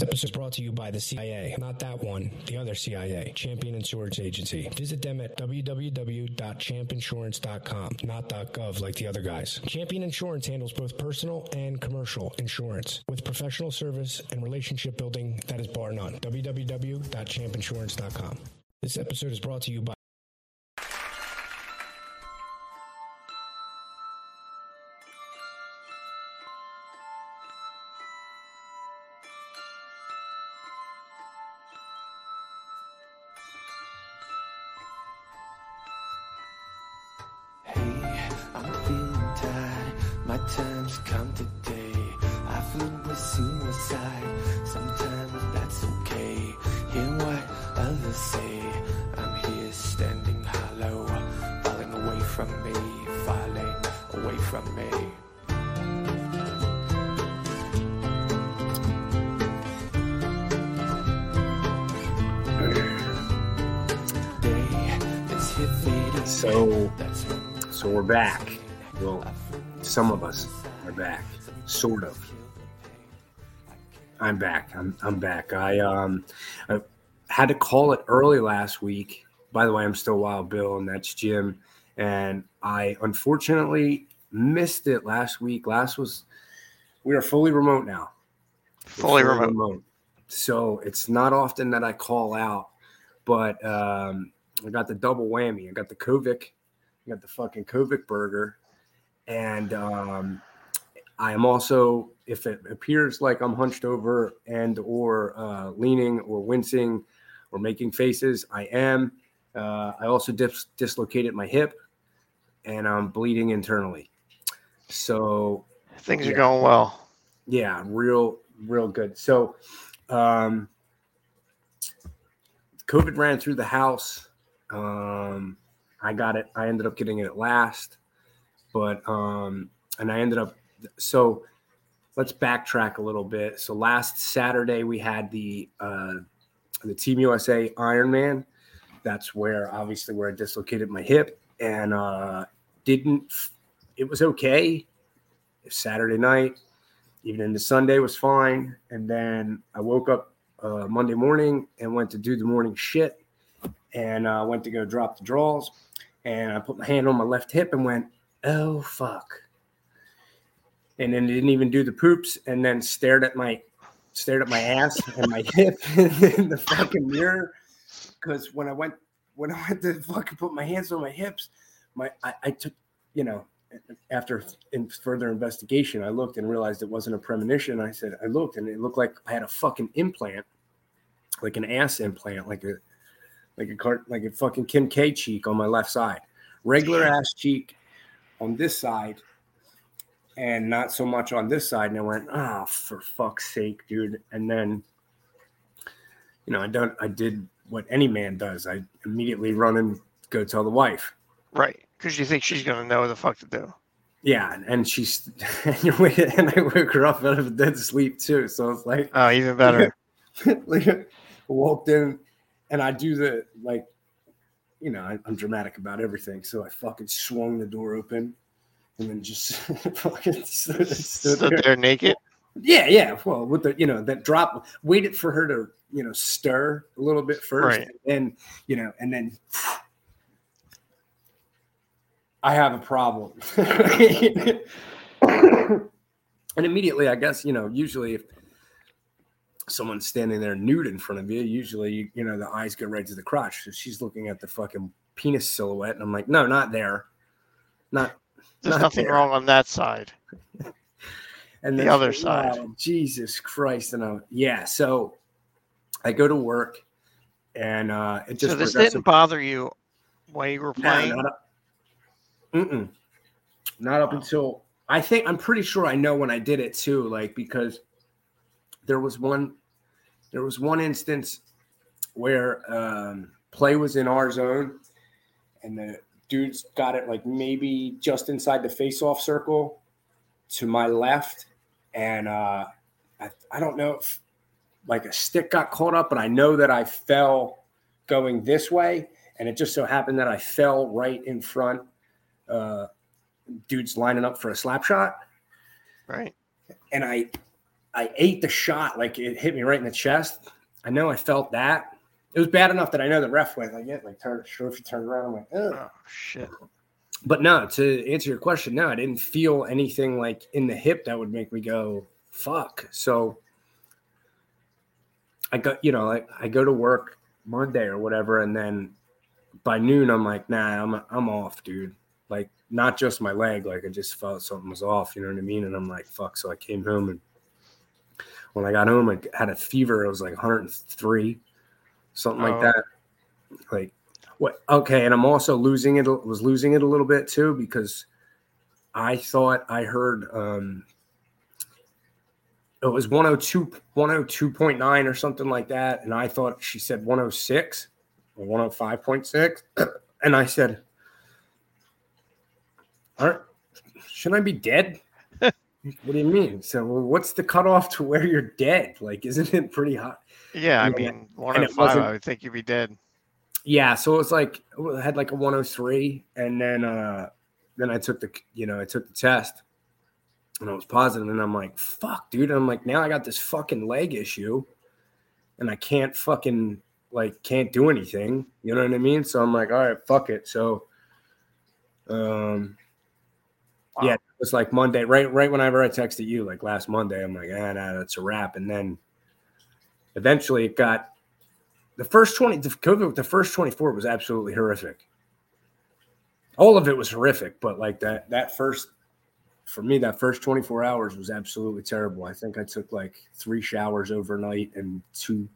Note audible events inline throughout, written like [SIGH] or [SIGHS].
This episode is brought to you by the CIA. Not that one, the other CIA, Champion Insurance Agency. Visit them at www.champinsurance.com, not .gov like the other guys. Champion Insurance handles both personal and commercial insurance with professional service and relationship building that is bar none. www.champinsurance.com. This episode is brought to you by back. Well, some of us are back, sort of. I'm back. I'm I'm back. I um I had to call it early last week. By the way, I'm still Wild Bill, and that's Jim. And I unfortunately missed it last week. Last was we are fully remote now. We're Fully remote. So it's not often that I call out, but um, I got the double whammy. I got the COVID, I got the fucking COVID burger, and um, I am also, if it appears like I'm hunched over and or uh, leaning or wincing or making faces, I am. Uh, I also dis- dislocated my hip, and I'm bleeding internally. So Things Yeah. are going well. yeah, real, real good. So, um, COVID ran through the house. Um, I got it. I ended up getting it at last, but um, and I ended up. So, let's backtrack a little bit. So last Saturday we had the uh, the Team USA Ironman. That's where obviously where I dislocated my hip and uh, didn't. It was okay. Saturday night, even into Sunday was fine. And then I woke up uh, Monday morning and went to do the morning shit and uh, went to go drop the draws. And I put my hand on my left hip and went, oh, fuck. And then didn't even do the poops and then stared at my stared at my ass and my [LAUGHS] hip [LAUGHS] in the fucking mirror. Because when I went when I went to fucking put my hands on my hips, my I, I took, you know, after in further investigation, I looked and realized it wasn't a premonition. I said, I looked and it looked like I had a fucking implant, like an ass implant, like a like a cart, like a fucking Kim K cheek on my left side, regular ass cheek on this side, and not so much on this side. And I went, oh, for fuck's sake, dude. And then, you know, I don't, I did what any man does. I immediately run and go tell the wife. Right. Because you think she's going to know what the fuck to do. Yeah, and she's [LAUGHS] and I woke her up out of a dead sleep too. So it's like Oh, even better. [LAUGHS] like, walked in and I do the like, you know, I, I'm dramatic about everything. So I fucking swung the door open and then just [LAUGHS] fucking stood, stood Stood there. there naked. Yeah, yeah. Well, with the you know that drop, waited for her to you know stir a little bit first, Right. and you know, and then [SIGHS] I have a problem. [LAUGHS] and immediately, I guess you know, usually if someone's standing there nude in front of you, usually you, you know the eyes go right to the crotch. So she's looking at the fucking penis silhouette, and I'm like, no, not there, not. There's not nothing there. wrong on that side. [LAUGHS] and The other she- side. oh, Jesus Christ! And I'm yeah, so I go to work, and uh, it just So this didn't bother you while you were No, playing? not up, mm-mm. not up Wow. until I think I'm pretty sure I know when I did it too. Like because there was one, there was one instance where um, play was in our zone, and the dudes got it like maybe just inside the face-off circle to my left, and uh, I, I don't know if like a stick got caught up, but I know that I fell going this way, and it just so happened that I fell right in front. Uh, dudes lining up for a slap shot, Right. and I I ate the shot like it hit me right in the chest. I know I felt that. It was bad enough that I know the ref went like it, like if you turned around, I'm like, Ugh. Oh shit. but no, to answer your question, no, I didn't feel anything like in the hip that would make me go, fuck. So I got, you know, like I go to work Monday or whatever, and then by noon I'm like, nah, I'm I'm off, dude. Like not just my leg, like I just felt something was off, you know what I mean? And I'm like, fuck. So I came home and when I got home, I had a fever. It was like 103, something like Oh. that. Like what? Okay, and I'm also losing it. Was losing it a little bit too because I thought I heard um it was 102 102.9 or something like that and I thought she said 106 or 105.6 [CLEARS THROAT] and I said Aren't, shouldn't I be dead? What do you mean? So what's the cutoff to where you're dead? Like, isn't it pretty hot? Yeah, I Yeah. mean, one And five. I would think you'd be dead. Yeah, so it was like I had like a 103, and then uh then I took the you know I took the test, and I was positive, and I'm like, fuck, dude. I'm like, now I got this fucking leg issue, and I can't fucking like can't do anything. You know what I mean? So I'm like, all right, fuck it. So, um, Wow. yeah, was like Monday, right? Right whenever I texted you, like last Monday, I'm like, ah, nah, that's a wrap. And then eventually it got the first 20, the COVID, the first 24 was absolutely horrific. All of it was horrific, but like that, that first, for me, that first 24 hours was absolutely terrible. I think I took like three showers overnight and two,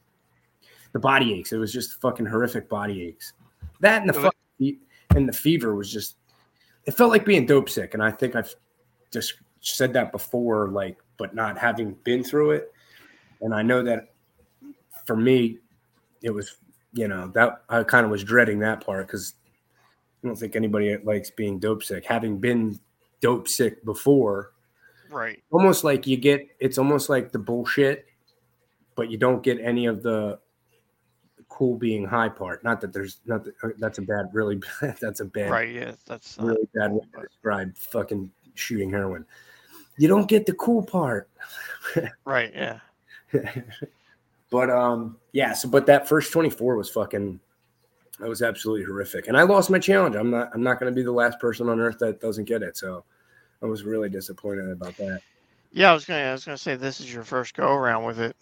the body aches. It was just fucking horrific body aches. That and the So fuck, and the fever was just, it felt like being dope sick. And I think I've just said that before, like, but not having been through it. And I know that for me, it was, you know, that I kind of was dreading that part because I don't think anybody likes being dope sick. Having been dope sick before, Right. almost like you get, it's almost like the bullshit, but you don't get any of the cool being high part. Not that there's not that, uh, that's a bad, really, [LAUGHS] that's a bad Right. Yeah. That's not, really bad way to describe fucking shooting heroin. You don't get the cool part. [LAUGHS] right. Yeah. but um yeah, so but that first 24 was fucking that was absolutely horrific. And I lost my challenge. I'm not I'm not gonna be the last person on earth that doesn't get it. So I was really disappointed about that. Yeah. I was gonna. I was gonna say this is your first go around with it.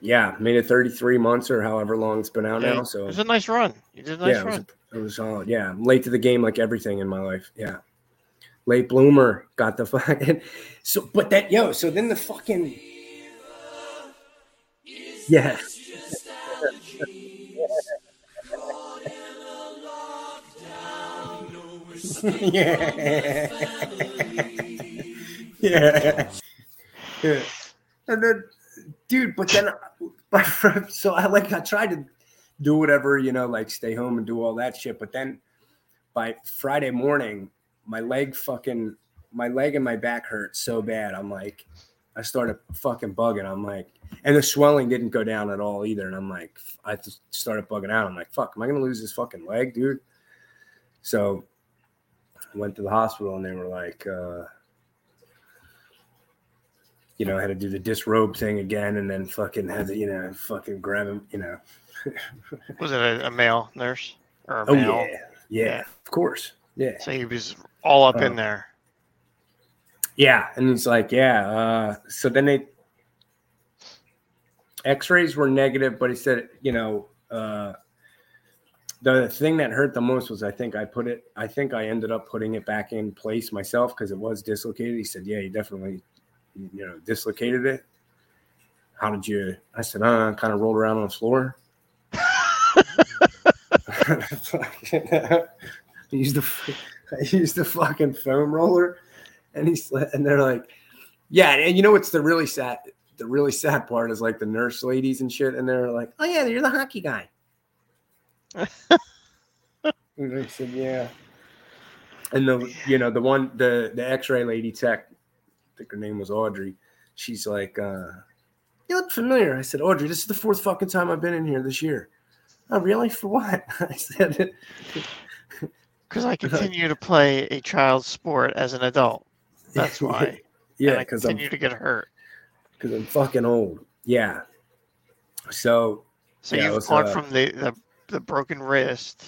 Yeah, made it 33 months or however long it's been out Yeah, now. So it was a nice run. You did a nice yeah, it was, run. it was solid. Yeah, I'm late to the game like everything in my life. Yeah. Late bloomer got the [LAUGHS] fucking so but that yo, so then the fucking Yeah. [LAUGHS] yeah. [LAUGHS] yeah. Yeah. And then dude, but then my friend, so I like I tried to do whatever, you know, like stay home and do all that shit. But then by Friday morning, my leg fucking my leg and my back hurt so bad. I'm like, I started fucking bugging. I'm like, and the swelling didn't go down at all either. And I'm like, I just started bugging out. I'm like, fuck, am I gonna lose this fucking leg, dude? So I went to the hospital and they were like, uh, you know, I had to do the disrobe thing again and then fucking had to, you know, fucking grab him, you know. Was it a, a male nurse or a Oh male? yeah, yeah, Yeah. of course, yeah, So he was all up Oh. in there. yeah. And it's like, yeah. Uh, so then they X-rays were negative, but he said, you know, uh, the thing that hurt the most was I think I put it. I think I ended up putting it back in place myself because it was dislocated. He said, yeah, you definitely, you know, dislocated it. How did you? I said, uh, kind of rolled around on the floor. [LAUGHS] [LAUGHS] I used the [LAUGHS] I used the fucking foam roller, and he's and they're like, yeah, and you know what's the really sad the really sad part is like the nurse ladies and shit, and they're like, oh yeah, you're the hockey guy. [LAUGHS] and I said, yeah. And the you know the one the the X-ray lady tech, I think her name was Audrey. She's like, uh, you look familiar. I said, Audrey, this is the fourth fucking time I've been in here this year. Oh, really? For what? [LAUGHS] I said, Because I [LAUGHS] continue to play a child's sport as an adult. That's why. yeah, and I because I'm continue to get hurt. because I'm fucking old. Yeah. So So Yeah, you've was, gone uh, from the, the the broken wrist,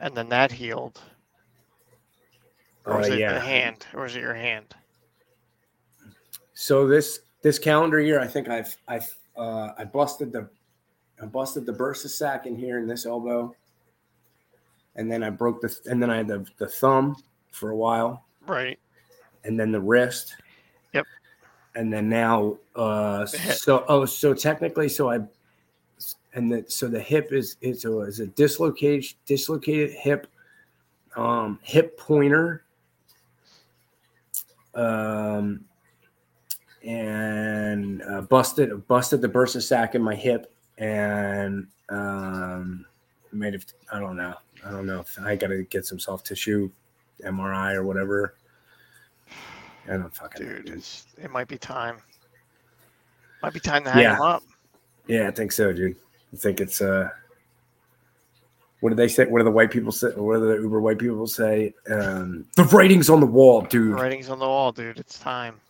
and then that healed, or uh, it yeah. the hand, or was it your hand? So this this calendar year, I think I've I've uh, I busted the I busted the bursa sac in here in this elbow, and then I broke the and then I had the the thumb for a while, Right. and then the wrist. Yep. And then now, uh, so oh, so technically, so I, and the so the hip is it's a is a dislocated dislocated hip, um, hip pointer, um, and uh, busted busted the bursa sac in my hip, and um, made it. I don't know. I don't know if I got to get some soft tissue, MRI or whatever. I don't fucking know, Dude, dude. it might be time. Might be time to hang Yeah. him up. Yeah, I think so, dude. I think it's uh what do they say? What do the white people say? What do the Uber white people say? Um, the writing's on the wall, dude. Writing's on the wall, dude. It's time.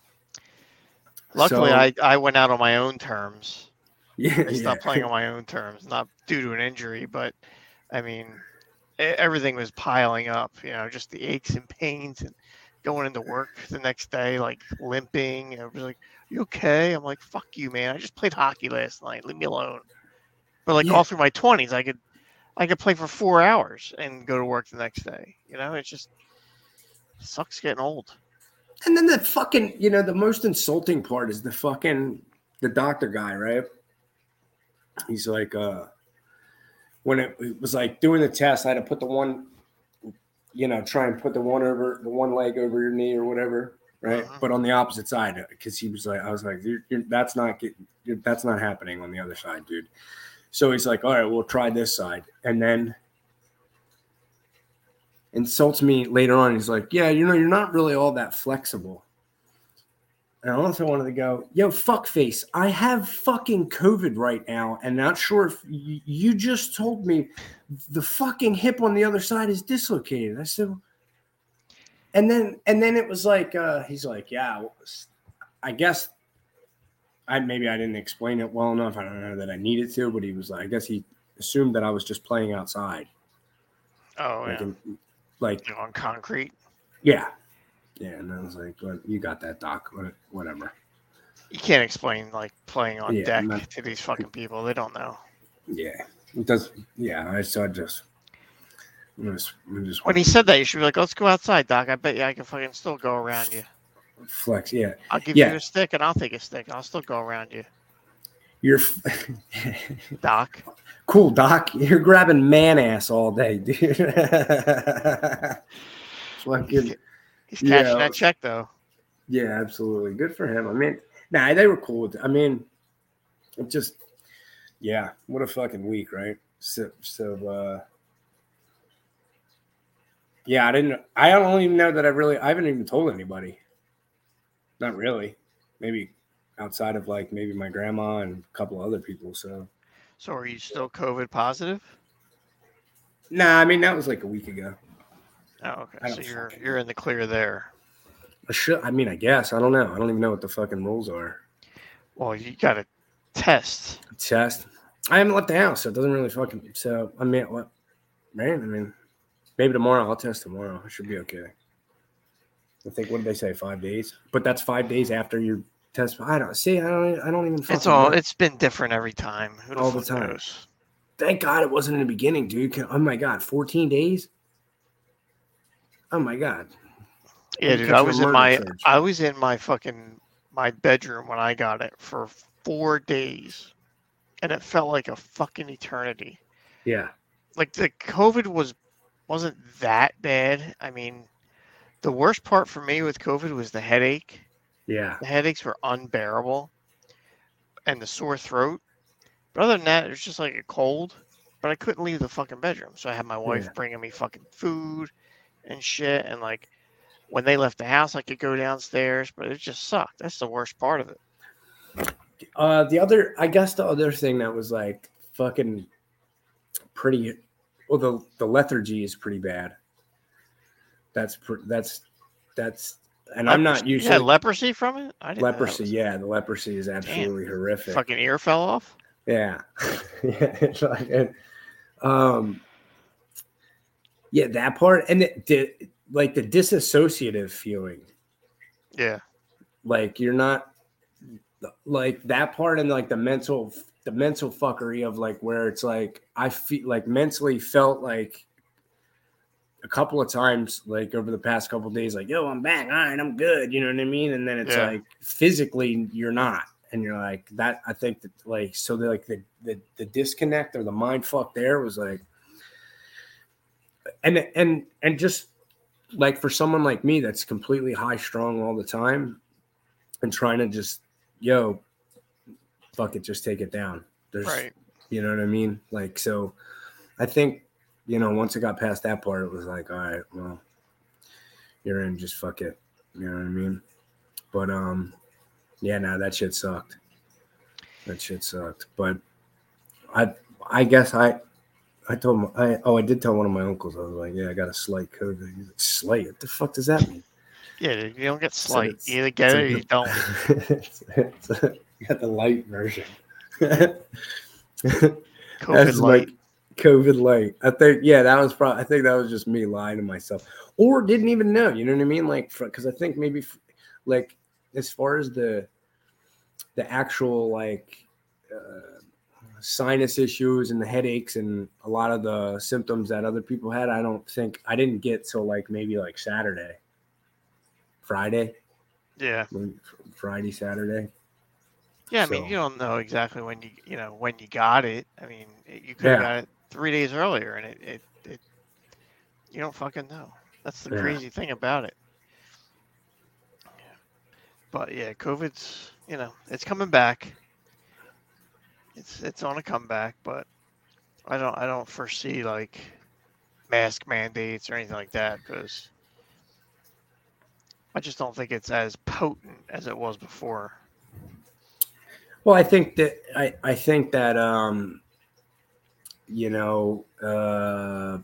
Luckily, So- I, I went out on my own terms. [LAUGHS] Yeah, I stopped playing on my own terms, not due to an injury, but I mean, everything was piling up. You know, just the aches and pains, and going into work the next day like limping. I was like, "You okay?" I'm like, "Fuck you, man! I just played hockey last night. Leave me alone." But like Yeah. all through my 20s, I could I could play for four hours and go to work the next day. You know, it just sucks getting old. And then the fucking, you know, the most insulting part is the fucking the doctor guy, right? He's like, uh when it, it was like doing the test, I had to put the one, you know, try and put the one over the one leg over your knee or whatever, right? Mhm. But on the opposite side, because he was like, I was like, you're, you're, that's not getting, that's not happening on the other side, dude. So he's like, all right, we'll try this side, and then insults me later on. He's like, yeah, you know, you're not really all that flexible. And I also wanted to go, yo, fuckface, I have fucking COVID right now, and not sure if you, you just told me the fucking hip on the other side is dislocated. I said, and then and then it was like, uh, he's like, yeah, I guess I maybe I didn't explain it well enough. I don't know that I needed to, but he was like, I guess he assumed that I was just playing outside, Oh like, yeah, in- like on concrete. yeah, yeah. And I was like, well, you got that, doc. Whatever. You can't explain like playing on Yeah, deck not- to these fucking people. They don't know. Yeah, it does. Yeah, I so I just, I just, I just When he said that, you should be like, "Let's go outside, Doc. I bet you I can fucking still go around you. flex. Yeah, I'll give Yeah. you a stick and I'll take a stick. I'll still go around you, you're [LAUGHS] Doc." cool, doc. You're grabbing man ass all day, dude. [LAUGHS] Fucking He's Yeah. cashing that check though. yeah, absolutely. Good for him. I mean, nah, they were cool. I mean, it just yeah, what a fucking week, right? So, so uh yeah, I didn't. I don't even know that I really. I haven't even told anybody. Not really. Maybe outside of like maybe my grandma and a couple other people. So So are you still COVID positive? nah, I mean that was like a week ago. Oh, okay. So you're you're in the clear there. I should. I mean, I guess I don't know. I don't even know what the fucking rules are. Well, you got to test. Test. I haven't left the house, so it doesn't really fucking. So I mean, what? Right? I mean, maybe tomorrow. I'll test tomorrow. I should be okay. I think what did they say? Five days. But that's five days after you test. I don't see. I don't. I don't even. It's all. know. It's been different every time. Who All the time. knows? Thank God it wasn't in the beginning, dude. Oh my God, fourteen days. Oh my God. Yeah, dude. I was in my. I was in my fucking my bedroom when I got it for four days, and it felt like a fucking eternity. Yeah. like the COVID was wasn't that bad. I mean, the worst part for me with COVID was the headache. Yeah. The headaches were unbearable, and the sore throat. But other than that, it was just like a cold. But I couldn't leave the fucking bedroom, so I had my wife Yeah. bringing me fucking food and shit. And like when they left the house, I could go downstairs, but it just sucked. That's the worst part of it. Uh, the other, I guess, the other thing that was like fucking pretty. Well, the the lethargy is pretty bad. That's pr- that's that's and I'm not Leprosy- usually had leprosy from it. I didn't leprosy. was- Yeah, the leprosy is absolutely horrific. Fucking ear fell off. Yeah. [LAUGHS] yeah. it's like- and, um, yeah, that part and it, the, like the disassociative feeling, Yeah. like you're not like that part and like the mental the mental fuckery of like where it's like I feel like mentally felt like a couple of times like over the past couple of days like yo I'm back. All right I'm good. You know what I mean? And then it's Yeah. like physically you're not. And you're like that I think that like so the like the the, the disconnect or the mind fuck there was like and and and just like for someone like me that's completely high strung all the time and trying to just yo fuck it just take it down. There's Right. you know what i mean? Like so i think you know once it got past that part it was like all right well you're in just fuck it. You know what i mean? But um yeah no that shit sucked. That shit sucked. But i i guess i I told him, I oh, I did tell one of my uncles. I was like, "Yeah, I got a slight COVID." He's like, "Slight? What the fuck does that mean?" Yeah, you don't get slight. you either get it or you [LAUGHS] don't. it's, it's a- you got the light version. [LAUGHS] COVID That's light. like COVID light. I think, yeah, that was probably. I think that was just me lying to myself, or didn't even know. You know what I mean? Like, because I think maybe, like, as far as the, the actual like, uh, sinus issues and the headaches and a lot of the symptoms that other people had, I don't think I didn't get till like maybe like Saturday, Friday, yeah. Friday, Saturday. Yeah, I mean, you don't know exactly when you you know when you got it. I mean, it- you could have Yeah. got it three days earlier, and it, it it you don't fucking know. That's the Yeah. crazy thing about it. But yeah, COVID's you know it's coming back. It's it's on a comeback, but I don't I don't foresee like mask mandates or anything like that because I just don't think it's as potent as it was before. Well, I think that I, I think that um, you know uh,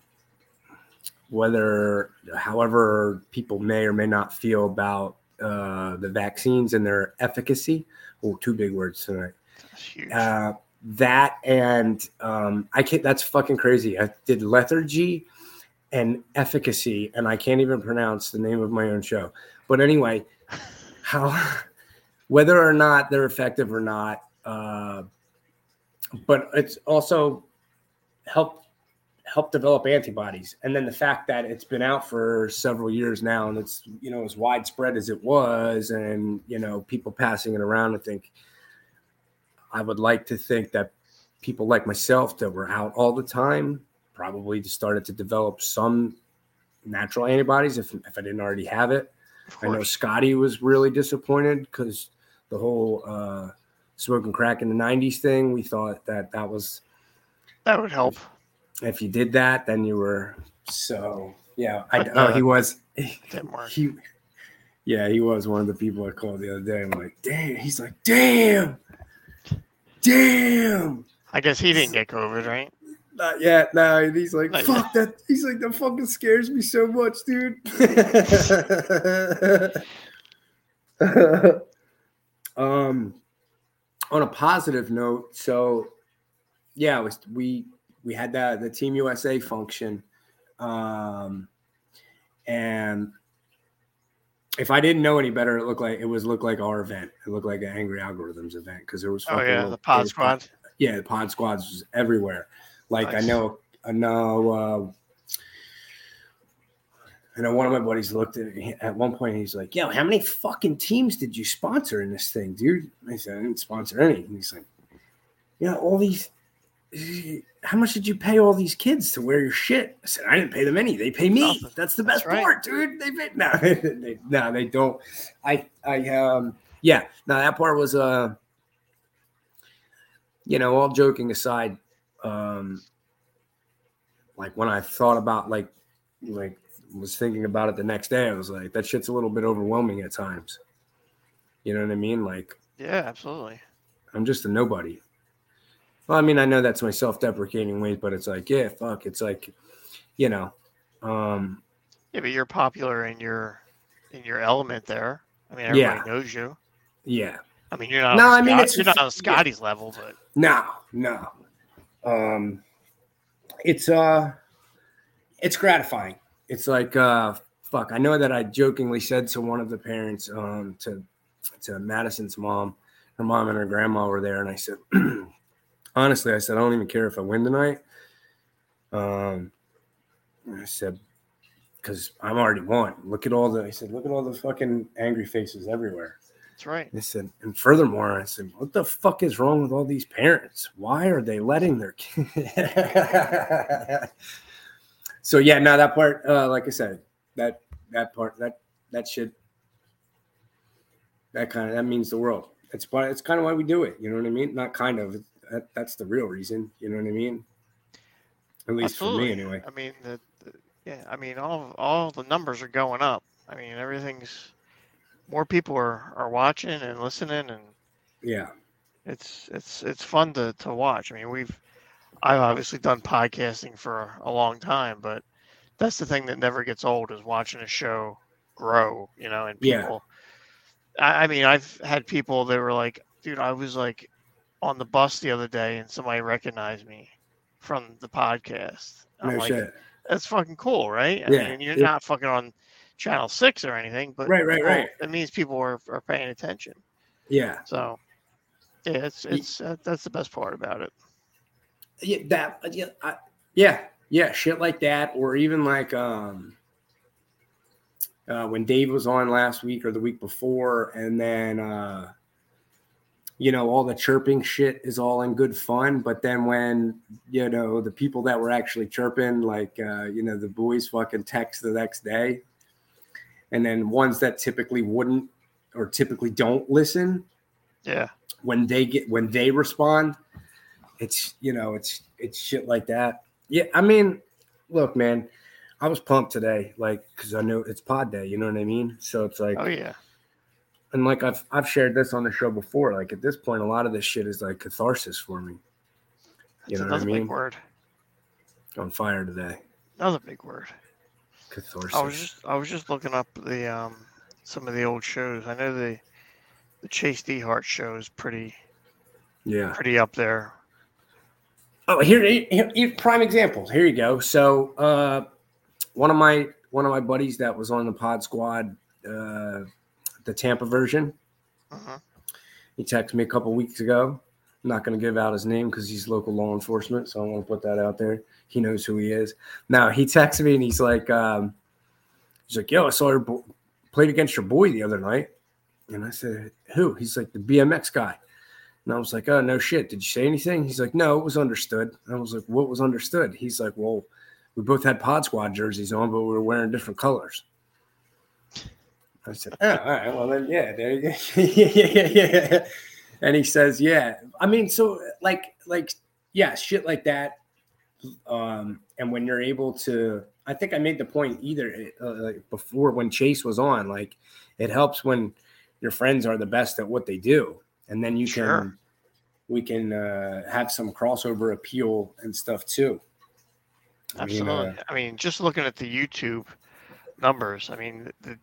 whether however people may or may not feel about uh, the vaccines and their efficacy. Oh, two big words tonight. Huge. Uh, that and um, I can't. That's fucking crazy. I did lethargy and efficacy, and I can't even pronounce the name of my own show. But anyway, [LAUGHS] how whether or not they're effective or not, uh, but it's also helped help develop antibodies, and then the fact that it's been out for several years now, and it's you know as widespread as it was, and you know people passing it around. I think I would like to think that people like myself that were out all the time probably just started to develop some natural antibodies if, if I didn't already have it. I know. Scotty was really disappointed because the whole uh, smoking crack in the 90s thing, we thought that that was, That would help. if you did that, then you were so, yeah. I, oh, uh, he was, he, yeah, he was one of the people I called the other day. I'm like, damn. He's like, damn, damn. I guess he didn't get COVID, right? Not yet. No, and he's like, Not fuck that. He's like, that fucking scares me so much, dude. [LAUGHS] um, on a positive note, so yeah, it was we we had that the Team USA function, um, and if I didn't know any better, it looked like it was looked like our event. It looked like an Angry Algorithms event because there was Oh yeah, little- the pod was squad. yeah, the pod squads was everywhere. Like I know, I know, uh, I know. One of my buddies looked at me at one point. He's like, "Yo, how many fucking teams did you sponsor in this thing, dude?" I said, "I didn't sponsor any." And he's like, "Yeah, all these. How much did you pay all these kids to wear your shit?" I said, "I didn't pay them any. They pay me. Nothing. That's the That's best right. part, dude. They pay no, [LAUGHS] they, no, they don't. I, I, um, yeah. No, that part was uh." you know, all joking aside, um, like when I thought about like, like was thinking about it the next day, I was like, that shit's a little bit overwhelming at times. You know what I mean? Like, Yeah, absolutely. I'm just a nobody. Well, I mean, I know that's my self-deprecating ways, but it's like, yeah, fuck. It's like, you know, um, Yeah, but you're popular in your in your element there. I mean, everybody Yeah. knows you. Yeah. I mean, you're not. No, on I mean, Scott- it's you're not on Scotty's level, but No, no. Um, it's uh, it's gratifying. It's like uh, fuck. I know that I jokingly said to one of the parents, um, to to Madison's mom, her mom and her grandma were there, and I said, [CLEARS THROAT] honestly, I said I don't even care if I win tonight. Um, I said because I'm already won. Look at all the. I said, look at all the fucking angry faces everywhere. that's right. I said, and furthermore, I said, what the fuck is wrong with all these parents? Why are they letting their kids? [LAUGHS] so yeah, now that part, uh, like I said, that that part, that that shit, that kind of that means the world. It's part. It's kind of why we do it. You know what I mean? Not kind of. That, that's the real reason. You know what I mean? At least Absolutely. for me, anyway. I mean, the, the yeah. I mean, all all the numbers are going up. I mean, everything's more people are are watching and listening, and Yeah, it's it's it's fun to to watch. I mean, we've I've obviously done podcasting for a long time, but that's the thing that never gets old is watching a show grow. You know, and Yeah. people. I, I mean, I've had people that were like, "Dude, I was like on the bus the other day, and somebody recognized me from the podcast." I'm no like, shit. that's fucking cool, right? I Yeah, mean, you're yeah. not fucking on channel six or anything, but Right, right, right. It means people are, are paying attention. Yeah, So, yeah, it's it's uh, that's the best part about it. yeah that yeah I, yeah yeah shit like that or even like um uh when dave was on last week or the week before and then uh you know all the chirping shit is all in good fun. But then when you know the people that were actually chirping like uh you know the boys fucking text the next day. And then ones that typically wouldn't or typically don't listen. Yeah, when they get when they respond it's you know it's it's shit like that. Yeah i mean look man i was pumped today like because i know it's pod day you know what i mean? So it's like oh yeah, and like i've i've shared this on the show before like at this point a lot of this shit is like catharsis for me you that's know what i another mean big word. on fire today Another big word. catharsis I was just I was just looking up the um some of the old shows. I know the the Chase DeHart show is pretty yeah pretty up there. Oh, here, here, here- prime examples. Here you go. So, uh, one of my one of my buddies that was on the Pod Squad, uh, the Tampa version, Mhm. he texted me a couple weeks ago. I'm not going to give out his name because he's local law enforcement, so I want to put that out there. He knows who he is. Now he texted me and he's like, um, he's like, "Yo, I saw her bo- played against your boy the other night," and I said, "Who?" He's like, "The BMX guy." And I was like, oh, no shit. Did you say anything? He's like, no, it was understood. And I was like, what was understood? He's like, well, we both had Pod Squad jerseys on, but we were wearing different colors. I said, oh, all right. Well, then, yeah, there you go. [LAUGHS] yeah, yeah, yeah, yeah. And he says, yeah. I mean, so like, like, yeah, shit like that. Um, and when you're able to, I think I made the point either uh, like before when Chase was on, like, it helps when your friends are the best at what they do and then you Sure. can we can uh, have some crossover appeal and stuff too. I mean, Absolutely. uh, I mean, just looking at the YouTube numbers, I mean, the,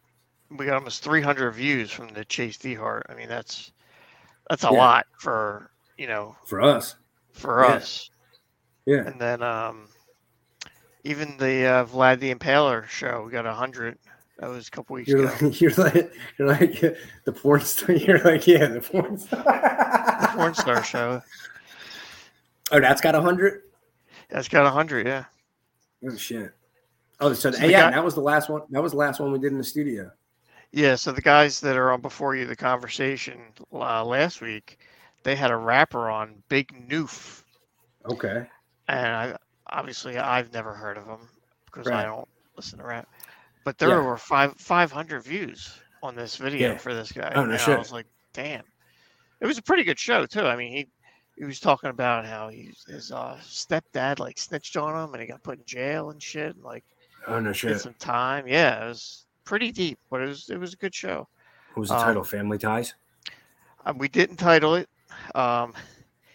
we got almost 300 views from the Chase DeHart. I mean, that's that's a Yeah. lot for you know for us, for Yeah. us. yeah, And then um, even the uh, Vlad the Impaler show, we got 100. That was a couple weeks you're ago. like, [LAUGHS] you're like you're like the porn star. [LAUGHS] You're like yeah, the porn star. The Porn Star show. Oh, that's got a hundred. That's got 100. Yeah. Oh shit. Oh, so, So yeah, guy- that was the last one. That was the last one we did in the studio. Yeah. So the guys that are on before you, the conversation uh, last week, they had a rapper on, Big Noof. Okay. and I obviously I've never heard of him because I don't listen to rap. But there Yeah. were five five hundred views on this video Yeah. for this guy. Oh, no and I was like, damn. It was a pretty good show too. I mean, he he was talking about how he, his uh, stepdad like snitched on him and he got put in jail and shit. And, like Oh no shit. some time. Yeah, it was pretty deep, but it was it was a good show. What was the um, title? Family Ties. Um, we didn't title it. Um,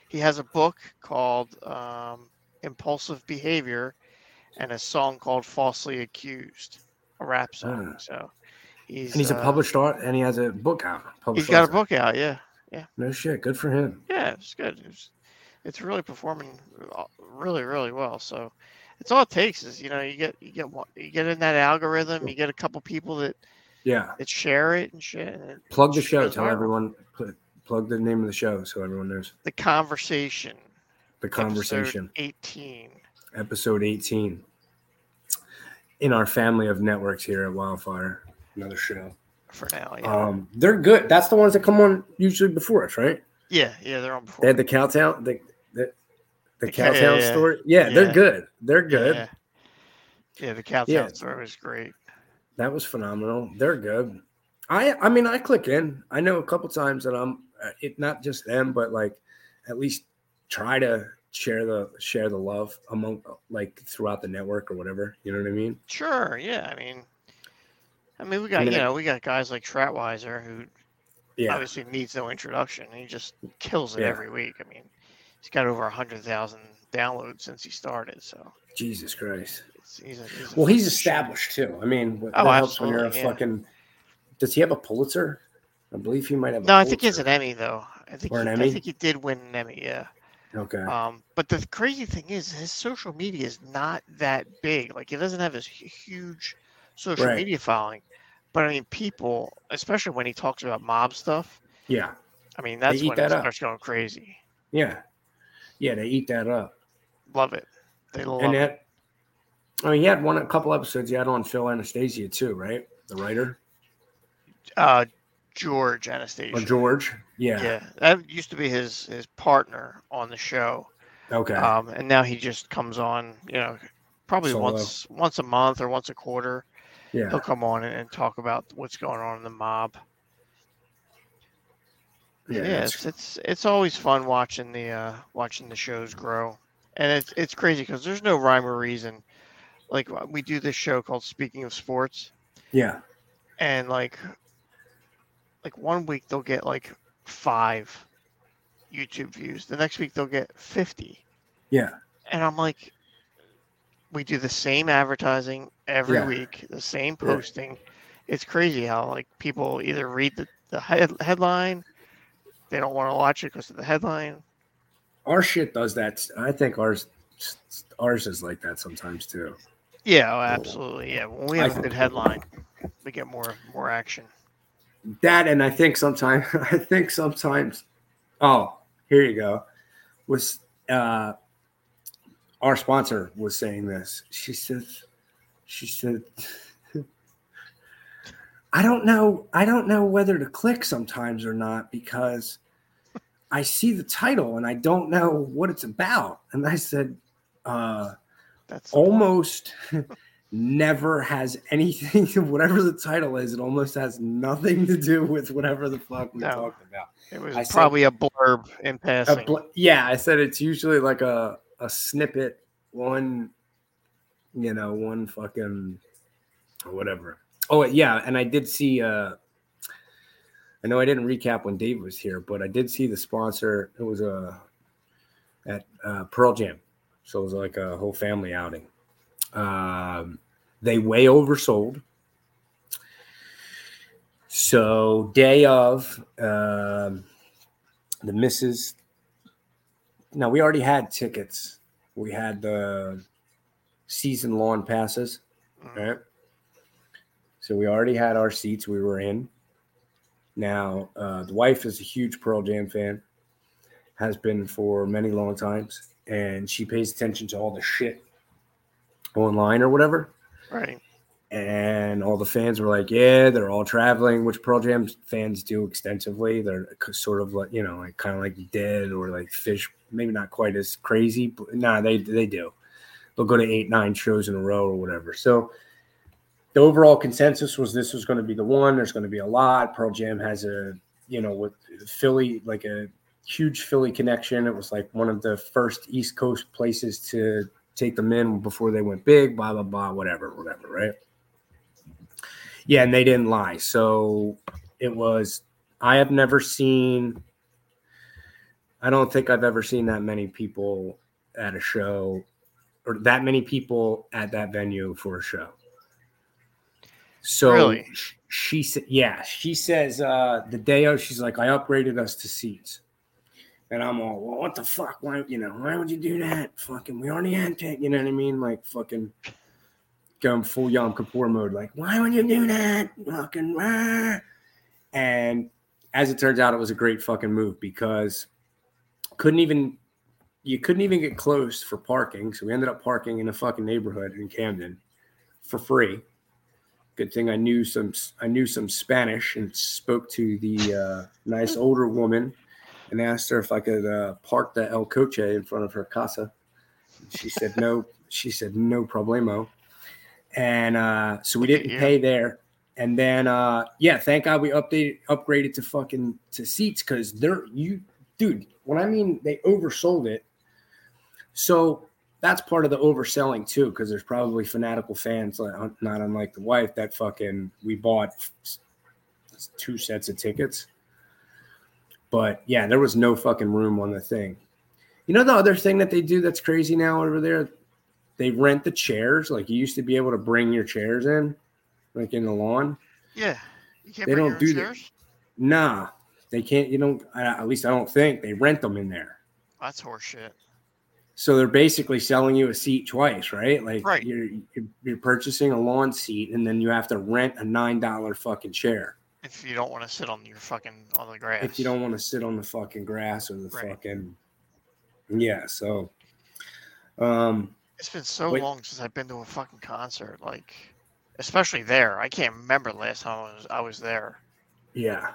he has a book called um, Impulsive Behavior and a song called Falsely Accused, a rap song. Ah. So He's and he's a uh, published art, and he has a book out. He's got a book out. Yeah, yeah. No shit, good for him. yeah, it's good. It's, it's really performing uh, really, really well. So it's all it takes is you know you get you get you get in that algorithm. You get a couple people that Yeah, that share it and shit. And plug the show. Tell everyone. Plug the name of the show so everyone knows. the conversation. The conversation. episode Eighteen. episode eighteen. In our family of networks here at Wildfire, another show. For now, yeah, Um, they're good. That's the ones that come on usually before us, right? yeah, yeah. They're on before. They had the Cowtown, the the, [LAUGHS] Cowtown yeah, story. Yeah, they're good. They're good. Yeah, yeah the Cowtown Yeah. story was great. That was phenomenal. They're good. I I mean I click in. I know a couple times that I'm uh, it not just them, but like at least try to share the share the love among like throughout the network or whatever. You know what I mean? Sure. Yeah. I mean, I mean, we got mean, you know we got guys like Schratwieser who Yeah. obviously needs no introduction. He just kills it Yeah. every week. I mean, he's got over a hundred thousand downloads since he started. So Jesus Christ. he's a, he's a Well, he's established too. I mean, that Oh, helps when you're a yeah. fucking. Does he have a Pulitzer? I believe he might have. No, I think he has an Emmy though. I think Or an he, Emmy? I think he did win an Emmy. Yeah. Okay. Um, but the crazy thing is, his social media is not that big. Like, he doesn't have hu- huge social Right. media following. But I mean, people, especially when he talks about mob stuff, yeah. I mean, that's when that it up. starts going crazy. Yeah. Yeah. They eat that up. Love it. They love and it. I mean, he had one a couple episodes. He had on Phil Anastasia too, right? The writer Uh, George Anastasia. or George. Yeah. Yeah, that used to be his his partner on the show. Okay. Um, and now he just comes on, you know, probably Solo. once once a month or once a quarter. yeah. He'll come on and, and talk about what's going on in the mob. Yeah. yeah, it's, it's it's always fun watching the uh watching the shows grow and it's it's crazy because there's no rhyme or reason like uh, we do this show called speaking of sports yeah. and like like one week they'll get like five youtube views the next week they'll get 50 Yeah. and i'm like we do the same advertising every Yeah. week the same Yeah. posting it's crazy how like people either read the, the head, headline they don't want to watch it because of the headline Our shit does that. I think ours ours is like that sometimes too. Yeah, oh, absolutely. Yeah, when we have a good headline, we get more more action. That and I think sometimes [LAUGHS] I think sometimes oh, here you go. Was uh our sponsor was saying this. She says she said I don't know I don't know whether to click sometimes or not because I see the title and I don't know what it's about. And I said uh That's almost [LAUGHS] never has anything [LAUGHS] whatever the title is it almost has nothing to do with whatever the fuck we No. talked about it was I said- probably a blurb in A passing. bl- yeah i said it's usually like a a snippet one you know one fucking or whatever oh yeah and i did see uh i know i didn't recap when dave was here but i did see the sponsor. It was a at uh, pearl jam. So it was like a whole family outing. Um they way oversold. So day of um the misses. Now we already had tickets. We had the season lawn passes right so we already had our seats we were in now uh, the wife is a huge pearl jam fan has been for many long times and she pays attention to all the shit online or whatever Right. and all the fans were like, "Yeah, they're all traveling," which Pearl Jam fans do extensively. They're sort of like you know, like kind of like Dead or like Phish, maybe not quite as crazy, but nah, they they do. They'll go to eight, nine shows in a row or whatever. So the overall consensus was this was going to be the one. There's going to be a lot. Pearl Jam has a you know with Philly like a huge Philly connection. It was like one of the first East Coast places to take them in before they went big. Blah blah blah. Whatever, whatever. Right. Yeah, and they didn't lie. So it was. I have never seen. I don't think I've ever seen that many people at a show, or that many people at that venue for a show. So Really? she said, yeah, she says uh, the day of, she's like, I upgraded us to seats. And I'm all, well, what the fuck? Why, you know, why would you do that? Fucking, we already had to, you know what I mean? Like, fucking going full Yom Kippur mode. Like, why would you do that? Fucking, ah. and as it turns out, it was a great fucking move because couldn't even, you couldn't even get close for parking. So we ended up parking in a fucking neighborhood in Camden for free. Good thing I knew some, I knew some Spanish and spoke to the uh, nice older woman and asked her if I could uh, park the El Coche in front of her casa. She said no. she said no problemo. And uh, so we didn't pay there. And then uh, yeah, thank God we updated upgraded to fucking to seats because they're you dude, when I mean they oversold it. So that's part of the overselling too, because there's probably fanatical fans, not unlike the wife, that fucking we bought two sets of tickets but yeah, there was no fucking room on the thing. You know the other thing that they do that's crazy now over there? They rent the chairs. Like you used to be able to bring your chairs in, like in the lawn. Yeah, they don't do that. Nah, they can't. You don't. At least I don't think they rent them in there. That's horseshit. So they're basically selling you a seat twice, right? Like right. You're, you're purchasing a lawn seat, and then you have to rent a nine dollar fucking chair. If you don't want to sit on your fucking on the grass. If you don't want to sit on the fucking grass or the right. fucking yeah, so um it's been so wait. long since I've been to a fucking concert, like especially there. I can't remember last time I was I was there. Yeah.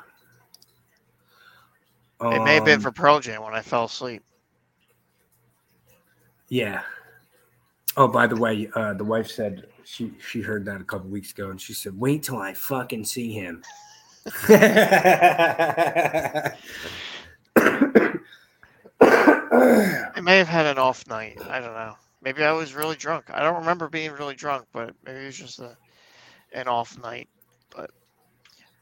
It um, may have been um, for Pearl Jam when I fell asleep. Yeah. Oh, by the way, uh, the wife said she she heard that a couple weeks ago, and she said, "Wait till I fucking see him." I may have had an off night. I don't know. Maybe I was really drunk. I don't remember being really drunk, but maybe it was just a, an off night. But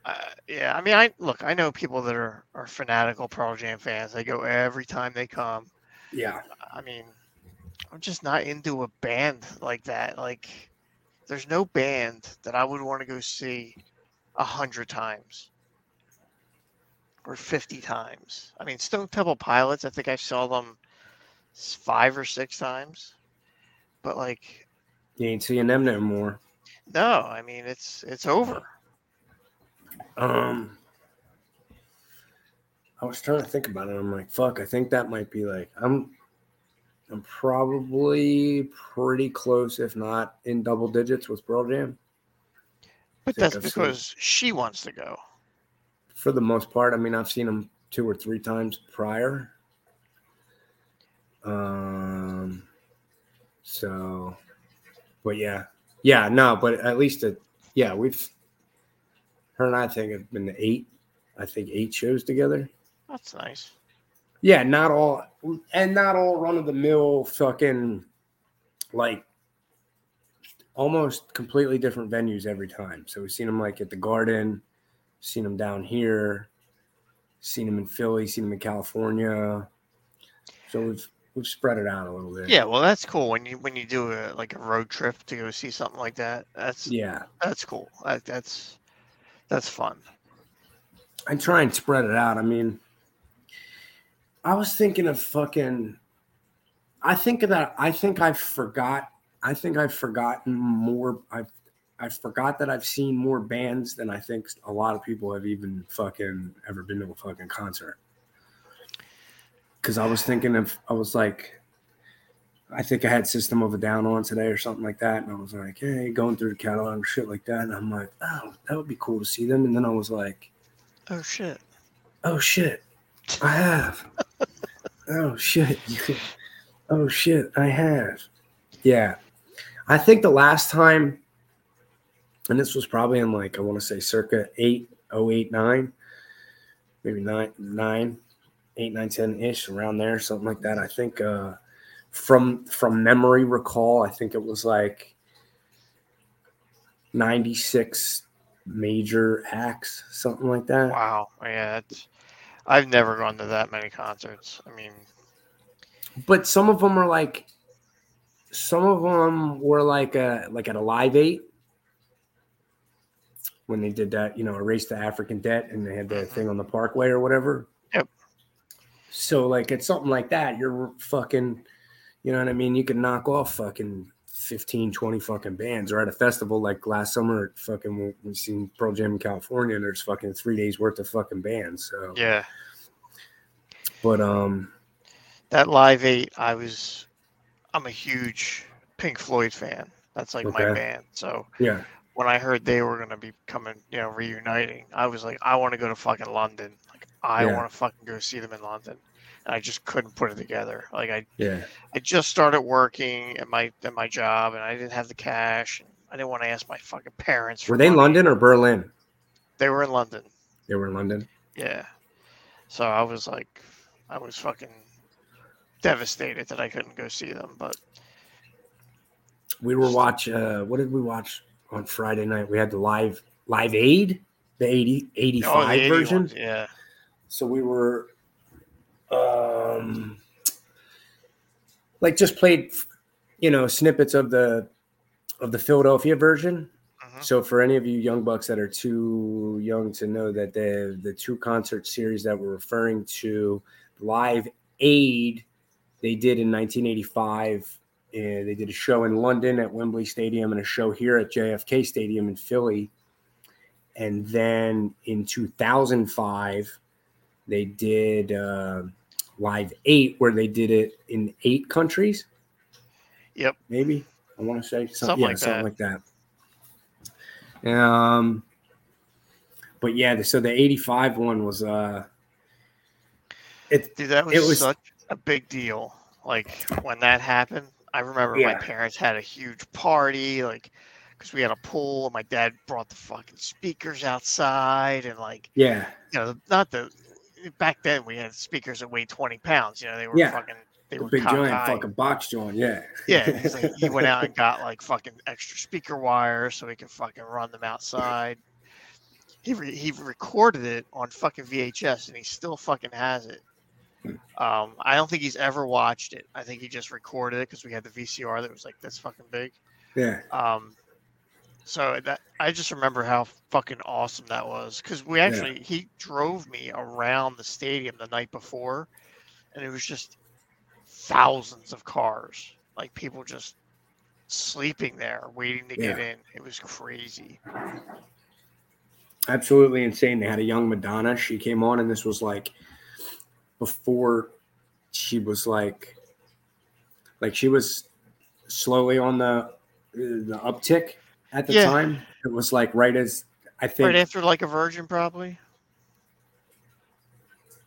uh, yeah, I mean, I look. I know people that are are fanatical Pearl Jam fans. They go every time they come. Yeah. I mean, I'm just not into a band like that. Like, there's no band that I would want to go see a hundred times or 50 times. I mean, Stone Temple Pilots, I think I saw them five or six times, but like, you ain't seeing them no more. No, I mean, it's, it's over. Um, I was trying to think about it. I'm like, fuck, I think that might be like, I'm, I'm probably pretty close, if not in double digits with Pearl Jam. But that's because seen, she wants to go. For the most part, I mean, I've seen them two or three times prior. Um, so, but yeah, yeah, no, but at least it, yeah, we've her and I think have been eight, I think eight shows together. That's nice. Yeah, not all, and not all run of the mill fucking like almost completely different venues every time. So we've seen them like at the Garden, seen them down here, seen them in Philly, seen them in California. So we've we've spread it out a little bit. Yeah, well, that's cool when you when you do a like a road trip to go see something like that. That's yeah, that's cool. That, that's that's fun. I try and spread it out. I mean, I was thinking of fucking. I think that I think I forgot I think I've forgotten more. I've I forgot that I've seen more bands than I think a lot of people have even fucking ever been to a fucking concert. Because I was thinking of, I was like, I think I had System of a Down on today or something like that, and I was like, hey, going through the catalog and shit like that, and I'm like, oh, that would be cool to see them. And then I was like, oh shit, oh shit, I have. oh shit, oh shit, I have. Yeah, I think the last time, and this was probably in like I want to say circa eight oh eight nine, maybe nine nine, eight nine ten ish around there, something like that. I think uh, from from memory recall, I think it was like ninety six major acts, something like that. Wow, yeah, I've never gone to that many concerts. I mean, but some of them are like some of them were like a like at a live eight when they did that, you know, erase the African debt and they had the Mhm. thing on the parkway or whatever. Yep. So like it's something like that. You're fucking, you know what I mean? You can knock off fucking 15, 20 fucking bands or at a festival like last summer fucking we- seen Pearl Jam in California and there's fucking three days worth of fucking bands. So Yeah. but um That Live Eight, I was, I'm a huge Pink Floyd fan. That's like my band. So yeah. when I heard they were gonna be coming, you know, reuniting, I was like, I want to go to fucking London. Like, I Yeah. want to fucking go see them in London. And I just couldn't put it together. Like, I, Yeah. I just started working at my at my job, and I didn't have the cash. And I didn't want to ask my fucking parents. Were they money. London or Berlin? They were in London. They were in London. Yeah. So I was like, I was fucking devastated that I couldn't go see them. But We were watch uh what did we watch on Friday night? We had the live live aid, the 80 85 oh, the version. ones, yeah. So we were um like just played you know snippets of the of the Philadelphia version. Mhm. So for any of you young bucks that are too young to know that the the two concert series that we're referring to, Live Aid, they did in 1985. And they did a show in London at Wembley Stadium and a show here at JFK Stadium in Philly. And then in 2005, they did uh, Live Eight, where they did it in eight countries. Yep. Maybe I want to say something, Something yeah, like something that. like that. Um, but yeah, so the '85 one was uh, it Dude, that was, It was- such a big deal. Like when that happened, I remember Yeah. my parents had a huge party, like because we had a pool, and my dad brought the fucking speakers outside, and like yeah, you know, not the back then we had speakers that weighed twenty pounds. You know, they were Yeah. fucking they the were big giant cockeyed. fucking box joint. Yeah, Yeah, like, he went out and [LAUGHS] got like fucking extra speaker wires so he could fucking run them outside. He re- he recorded it on fucking VHS and he still fucking has it. Um, I don't think he's ever watched it. I think he just recorded it because we had the VCR that was like this fucking big. yeah, Um, so that I just remember how fucking awesome that was because we actually he drove me around the stadium the night before, and it was just thousands of cars, like people just sleeping there waiting to get in. It was crazy. absolutely insane. They had a young Madonna. She came on, and this was like before she was like, like she was slowly on the the uptick at the Yeah. time. It was like right as I think. Right after like a virgin, probably.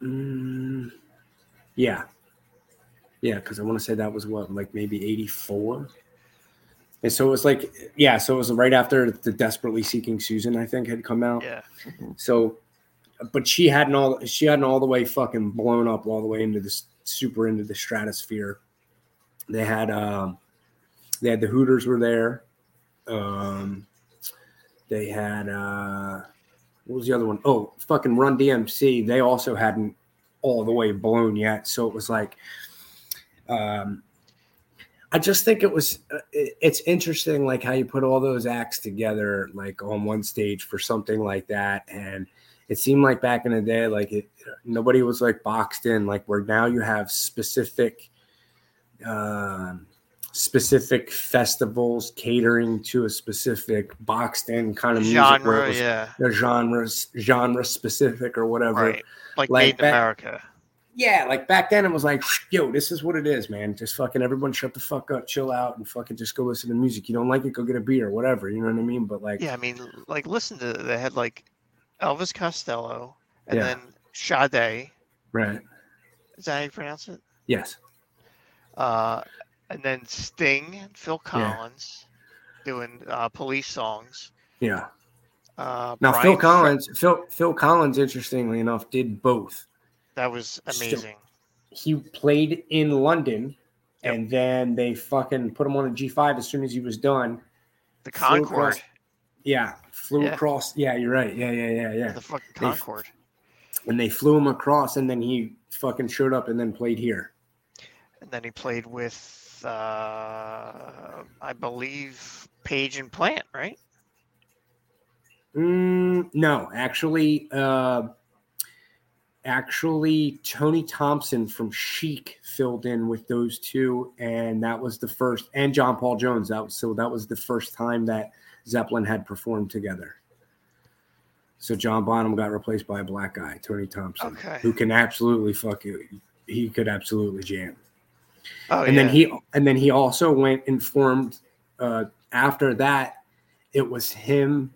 Mm, yeah. Yeah, because I want to say that was what, like maybe 84. And so it was like, yeah, so it was right after the Desperately Seeking Susan, I think, had come out. Yeah. So, but she hadn't all she hadn't all the way fucking blown up all the way into this super into the stratosphere. They had um, they had the Hooters were there. Um, they had uh, what was the other one? Oh, fucking Run DMC. They also hadn't all the way blown yet. So it was like, um, I just think it was. uh, It's interesting, like how you put all those acts together, like on one stage for something like that, and it seemed like back in the day, like it, nobody was like boxed in, like where now you have specific, um, specific festivals catering to a specific boxed in kind of music where Genre, yeah. the genres genre specific or whatever. Right. Like, Like Made back- America. Yeah, like back then it was like, yo, this is what it is, man. Just fucking everyone shut the fuck up, chill out, and fucking just go listen to music. You don't like it, go get a beer, whatever. You know what I mean? But like, Yeah, I mean, like, listen to they had like Elvis Costello and Yeah. then Sade. right? Is that how you pronounce it? Yes, Uh, and then Sting, and Phil Collins, doing uh, police songs. yeah. Uh, Now Brian Phil Fre- Collins, Phil Phil Collins, interestingly enough, did both. that was amazing. He played in London, Yep. and then they fucking put him on a G five as soon as he was done. The flew Concorde, across- Yeah, flew Yeah. across. Yeah, you're right. Yeah, yeah, yeah, yeah. the fucking They- Concorde. And they flew him across, and then he fucking showed up, and then played here. And then he played with, uh, I believe, Page and Plant, right? Mm, no, actually, uh, actually, Tony Thompson from Chic filled in with those two, and that was the first. And John Paul Jones. That was so. That was the first time that Zeppelin had performed together. So John Bonham got replaced by a black guy, Tony Thompson, Okay. who can absolutely fuck you. He could absolutely jam. Oh, and yeah. then he and then he also went and formed uh after that it was him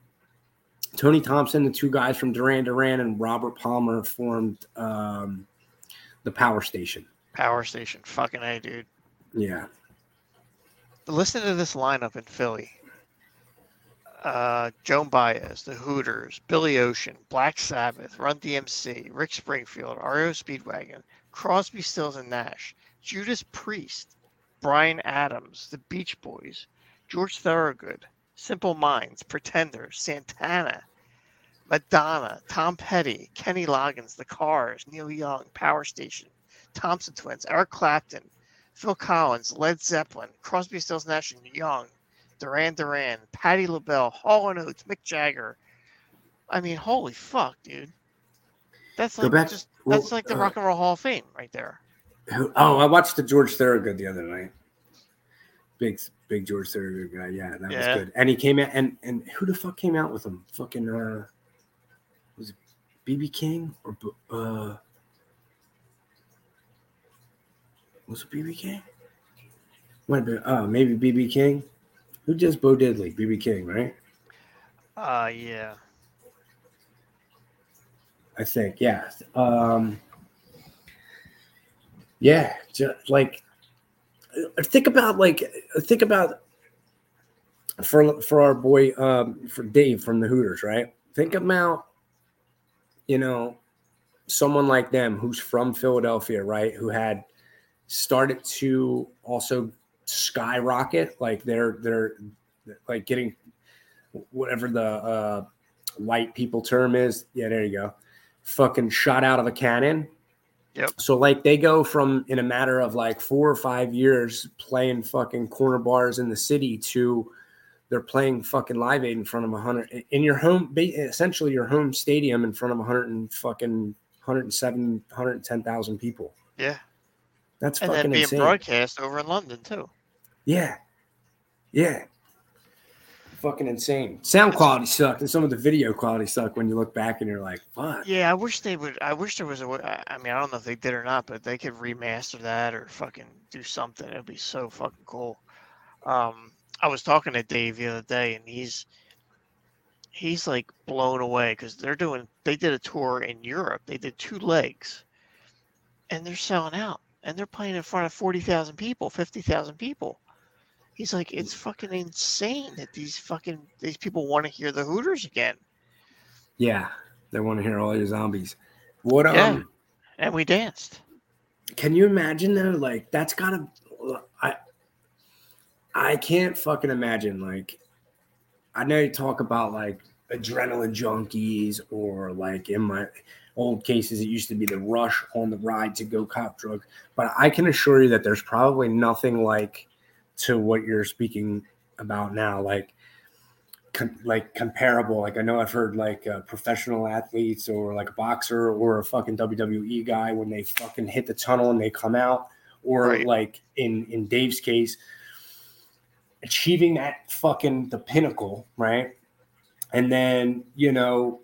tony thompson the two guys from duran duran and robert palmer formed um the power station Power Station. Fucking A, dude. yeah Listen to this lineup in Philly. Uh, Joan Baez, The Hooters, Billy Ocean, Black Sabbath, Run DMC, Rick Springfield, REO Speedwagon, Crosby, Stills and Nash, Judas Priest, Bryan Adams, The Beach Boys, George Thorogood, Simple Minds, Pretender, Santana, Madonna, Tom Petty, Kenny Loggins, The Cars, Neil Young, Power Station, Thompson Twins, Eric Clapton, Phil Collins, Led Zeppelin, Crosby, Stills, Nash and Young, Duran Duran, Patti LaBelle, Hall and Oates, Mick Jagger. I mean, holy fuck, dude. That's like back- just well, that's like the uh, Rock and Roll Hall of Fame right there. Who- oh i watched the george thorogood the other night. Big big george thorogood guy. Yeah that Yeah. was good. And he came out and and who the fuck came out with him? Fucking uh was it bb king or uh was it bb king? Might have been oh maybe bb king. Who does bo diddley? Bb king right? Uh yeah. I think, yeah. Um, yeah, like uh, think about like think about for for our boy um, for Dave from the Hooters, right? Think about you know someone like them who's from Philadelphia, right? Who had started to also skyrocket, like they're they're like getting whatever the uh, white people term is. Yeah, there you go fucking shot out of a cannon. Yep. So like they go from in a matter of like four or five years playing fucking corner bars in the city to they're playing fucking Live Aid in front of a hundred in your home, essentially your home stadium in front of a hundred and fucking 107, 110,000 people. Yeah. That's And fucking then being insane. broadcast over in London too. Yeah. Yeah. Fucking insane. Sound quality sucked, and some of the video quality sucked when you look back and you're like, fuck. Yeah, I wish they would. I wish there was a way. I mean, I don't know if they did or not, but they could remaster that or fucking do something. It'd be so fucking cool. Um, I was talking to Dave the other day, and he's he's like blown away because they're doing. They did a tour in Europe. They did two legs, and they're selling out, and they're playing in front of forty thousand people, fifty thousand people. He's like, it's fucking insane that these fucking these people want to hear the Hooters again. Yeah. They want to hear all you zombies. What um Yeah. And we danced. can you imagine though? Like that's gotta I I can't fucking imagine like I know you talk about like adrenaline junkies or like in my old cases it used to be the rush on the ride to go cop drug but i can assure you that there's probably nothing like to what you're speaking about now like com- like comparable like i know i've heard like uh, professional athletes or like a boxer or a fucking wwe guy when they fucking hit the tunnel and they come out or Right. like in in dave's case achieving that fucking the pinnacle, right? And then, you know,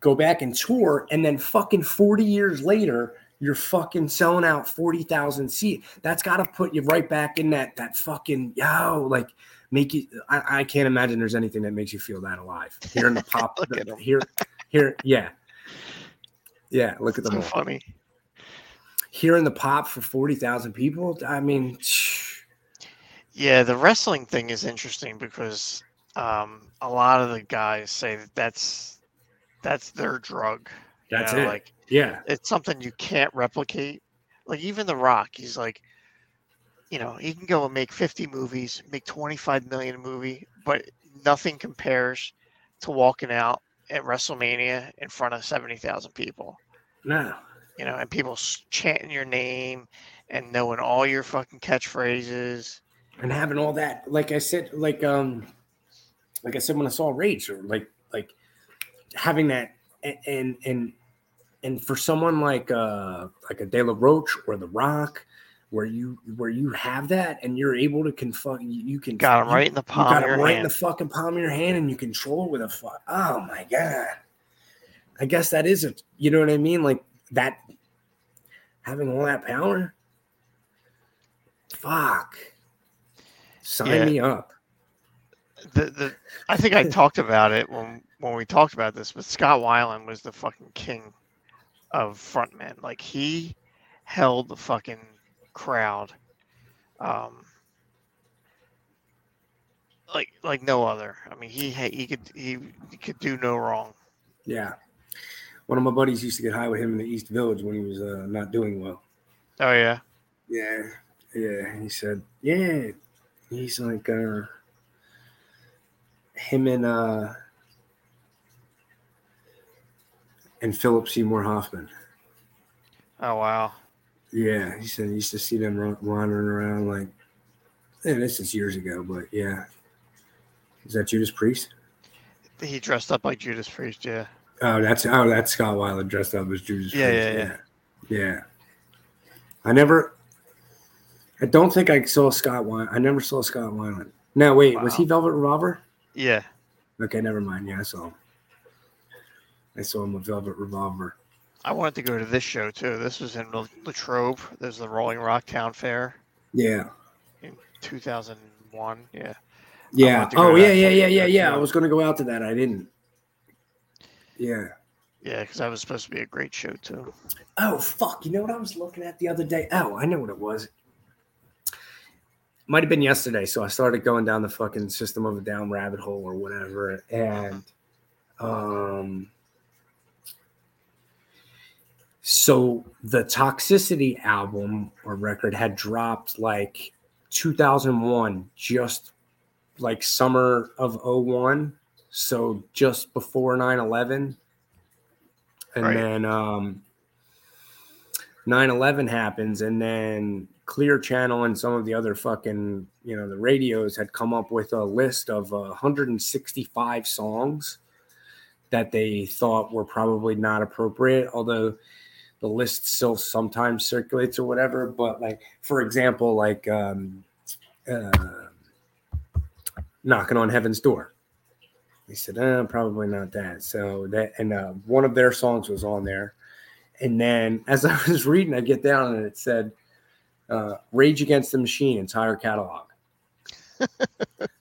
go back and tour, and then fucking 40 years later, you're fucking selling out 40,000 seats. That's got to put you right back in that, that fucking, yo, like, make you, I, I can't imagine there's anything that makes you feel that alive. here in the [LAUGHS] pop, the- here, here, yeah. Yeah, look at them So funny. Hearing the pop for 40,000 people, I mean, Yeah, the wrestling thing is interesting because um, a lot of the guys say that that's that's their drug. That's know, it. Like yeah. it's something you can't replicate. Like even The Rock, he's like, you know, he can go and make 50 movies, make 25 million a movie, but nothing compares to walking out at WrestleMania in front of 70,000 people. No. You know, and people chanting your name and knowing all your fucking catchphrases. and having all that like i said like um like i said when i saw rage or like like having that and and and, and for someone like uh like a De La Rocha or The Rock, where you where you have that and you're able to confront you, can Got him right in the palm you got it your right in the fucking palm of your hand and you control it with a fuck. Oh my god. I guess that is it. You know what I mean? Like that having all that power. Fuck. Sign Yeah. me up. the the I think I [LAUGHS] talked about it when when we talked about this, but Scott Weiland was the fucking king of frontmen. Like he held the fucking crowd, um, like like no other. I mean, he he could he, he could do no wrong. Yeah. One of my buddies used to get high with him in the East Village when he was uh, not doing well. Oh yeah, Yeah. Yeah. He said, yeah. He's like, uh, him and, uh, and Philip Seymour Hoffman. oh wow. Yeah. He said he used to see them wandering around like, and this is years ago, but yeah. Is that Judas Priest? He dressed up like Judas Priest. Yeah, Oh, that's oh, that's Scott Weiland dressed up as Judas Yeah, Priest. yeah, yeah, yeah. I never. I don't think I saw Scott Weiland. I never saw Scott Weiland. No, wait, was he Velvet Revolver? yeah. Okay, never mind. Yeah, I saw him. I saw him with Velvet Revolver. I wanted to go to this show too. This was in La- Latrobe. There's the Rolling Rock Town Fair Yeah, in 2001. Yeah. yeah. wanted to go Oh, yeah, yeah, yeah, yeah, yeah. I was going to go out to that. I didn't. Yeah. Yeah, because that was supposed to be a great show too. Oh fuck! You know what I was looking at the other day? Oh, I know what it was. Might have been yesterday. So I started going down the fucking System of a Down rabbit hole or whatever, and um, so the Toxicity album or record had dropped like 2001, just like summer of 01. So just before 9 11. And Right. then um 9-11 happens and then clear channel and some of the other fucking you know the radios had come up with a list of uh, 165 songs that they thought were probably not appropriate although the list still sometimes circulates or whatever but like for example like um uh, knocking on heaven's door. He said uh, probably not that. So that and uh, one of their songs was on there. And then as I [LAUGHS] was reading, I get down and it said uh, Rage Against the Machine entire catalog. [LAUGHS]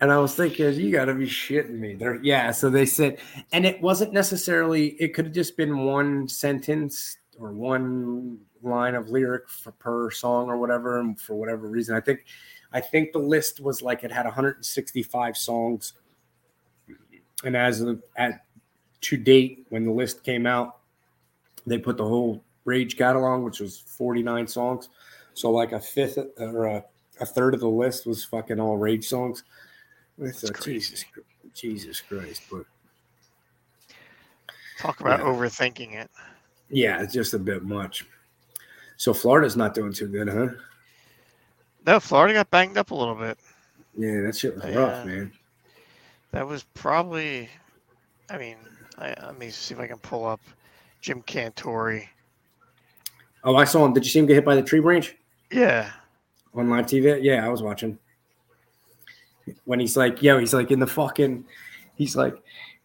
and I was thinking, you got to be shitting me. They're, yeah. So they said, and it wasn't necessarily, it could have just been one sentence or one line of lyric for, per song or whatever. And for whatever reason, I think, I think the list was like it had 165 songs. And as of, at to date, when the list came out, they put the whole Rage catalog, which was 49 songs. So like a fifth or a, a third of the list was fucking all Rage songs. With That's uh. Jesus, Jesus Christ! But Talk about Yeah. overthinking it. yeah, it's just a bit much. So Florida's not doing too good, huh? No, Florida got banged up a little bit. Yeah, that shit was Yeah. rough, man. That was probably, I mean, I, let me see if I can pull up Jim Cantore. Oh, I saw him. Did you see him get hit by the tree branch Yeah, on live TV? Yeah, I was watching. When he's like, yo, he's like in the fucking, he's like,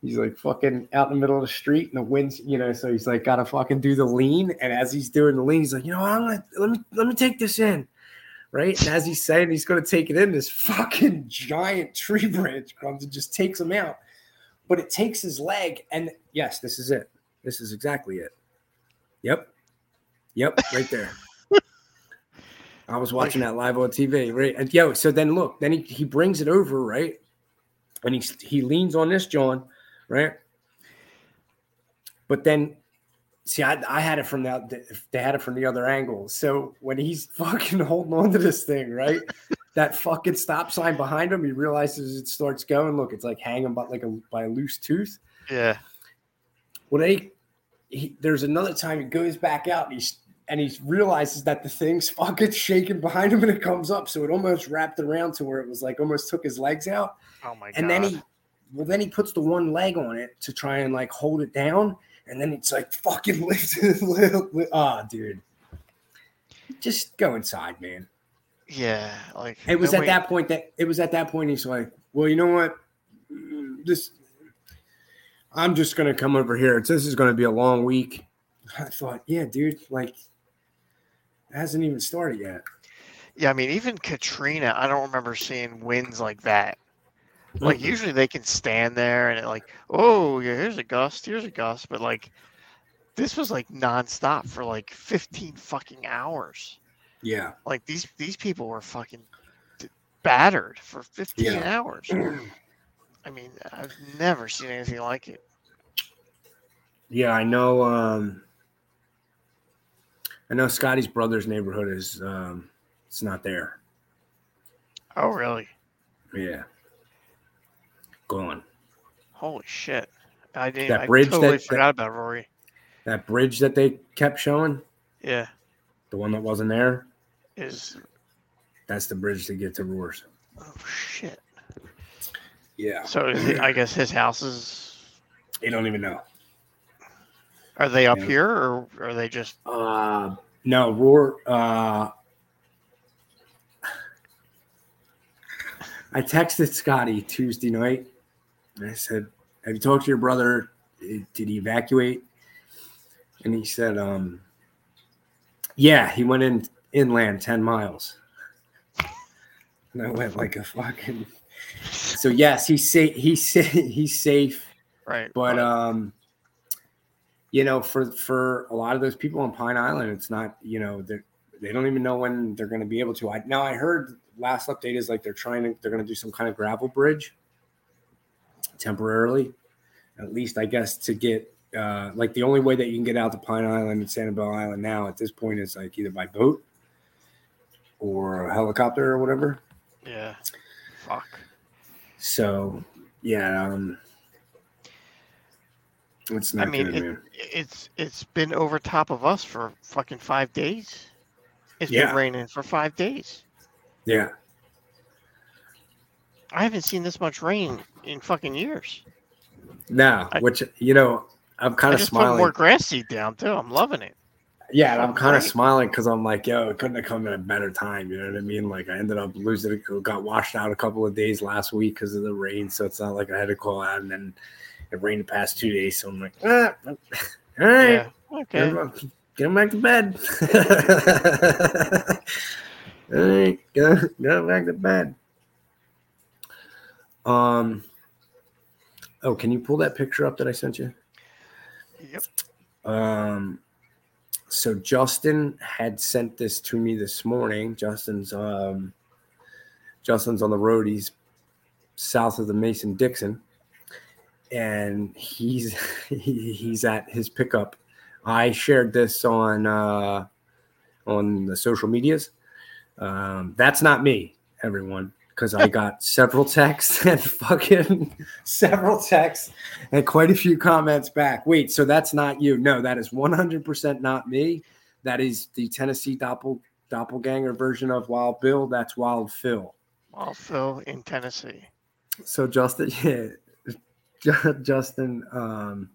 he's like fucking out in the middle of the street and the wind's, you know, so he's like got to fucking do the lean. And as he's doing the lean, he's like, you know I'm gonna let me let me take this in. Right. And as he's saying he's gonna take it in, this fucking giant tree [LAUGHS] branch comes and just takes him out. But it takes his leg, and yes, this is it. This is exactly it. Yep. Yep, right there. I was watching that live on TV, right? And yo, so then look, then he, he brings it over, right? And he he leans on this John, right? But then see, I, I had it from that they had it from the other angle. So when he's [LAUGHS] fucking holding on to this thing, right? that fucking stop sign behind him, he realizes it starts going. Look, it's like hanging by like a by a loose tooth. yeah. Well, they he, there's another time he goes back out and he's and he realizes that the thing's fucking shaking behind him and it comes up. So it almost wrapped around to where it was like almost took his legs out. Oh my god. And then he well, then he puts the one leg on it to try and like hold it down, and then it's like fucking [LAUGHS] lifted. Ah, dude, just go inside, man. Yeah, like It was no at way- that point that it was at that point he's like, well, you know what, this, I'm just gonna come over here. This is gonna be a long week. I thought, yeah, dude, like, hasn't even started yet. Yeah, I mean, even Katrina, I don't remember seeing winds like that. Like Mm-mm. usually they can stand there and it like, oh yeah, here's a gust, here's a gust, but like this was like nonstop for like 15 fucking hours. yeah, Like these these people were fucking battered for 15 Yeah. hours. [CLEARS THROAT] I mean, I've never seen anything like it. yeah. I know. Um, I know Scotty's brother's neighborhood is um, it's not there. Oh really? Yeah, gone. Holy shit! I didn't. That I bridge totally that- that- forgot about Rory. That bridge that they kept showing, Yeah, the one that wasn't there, is that's the bridge to get to Roars. oh shit. Yeah, So is it- I guess his house is. they don't even know. Are they up Yeah. here or are they just? Uh, no, Roar. Uh, I texted Scotty Tuesday night. And I said, "Have you talked to your brother? Did he evacuate?" And he said, um, "Yeah, he went in inland ten miles." And I went like a fucking. So yes, he's safe. He's sa- he's safe. Right. but um you know for for a lot of those people on pine island it's not you know they they don't even know when they're going to be able to i now i heard last update is like they're trying to they're going to do some kind of gravel bridge temporarily at least i guess to get uh like the only way that you can get out to pine island and sanibel island now at this point is like either by boat or a helicopter or whatever yeah. Fuck. so yeah um it's not I mean, good, it- It's it's been over top of us for fucking five days. It's Yeah. been raining for five days. yeah I haven't seen this much rain in fucking years. Now, I- which you know, I'm kind of just put smiling. more grass seed down too. I'm loving it. Yeah, and I'm kind of smiling because I'm like, yo, it couldn't have come at a better time. You know what I mean? Like, I ended up losing, it got washed out a couple of days last week because of the rain. So it's not like I had to call out, and then it rained the past two days. So I'm like, ah, all right, Yeah. get, Okay. get him back to bed. [LAUGHS] all right, go, go back to bed. Um. Oh, can you pull that picture up that I sent you? Yep. Um, so Justin had sent this to me this morning. Justin's um, Justin's on the road. He's south of the Mason Dixon, and he's [LAUGHS] he, he's at his pickup. I shared this on uh, on the social medias. Um, that's not me, everyone, because I [LAUGHS] got several texts and [LAUGHS] fucking several texts and quite a few comments back. Wait, so that's not you? No, that is 100% not me. That is the Tennessee doppel, doppelganger version of Wild Bill. That's Wild Phil. Wild Phil in Tennessee. So Justin, yeah, Justin, um,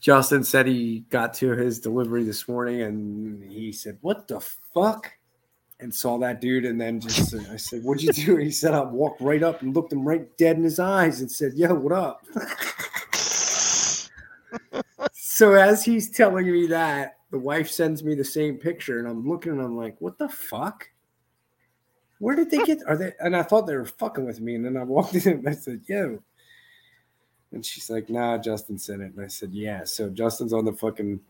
Justin said he got to his delivery this morning and he said, "What the fuck?" And saw that dude, and then just I said, "What'd you do?" He said, "I walked right up and looked him right dead in his eyes and said, "Yo, what up?" [LAUGHS] so as he's telling me that, the wife sends me the same picture, and I'm looking and I'm like, "What the fuck?" Where did they get? Are they? And I thought they were fucking with me. And then I walked in and I said, "Yo," and she's like, "Nah, Justin sent it." And I said, "Yeah." So Justin's on the fucking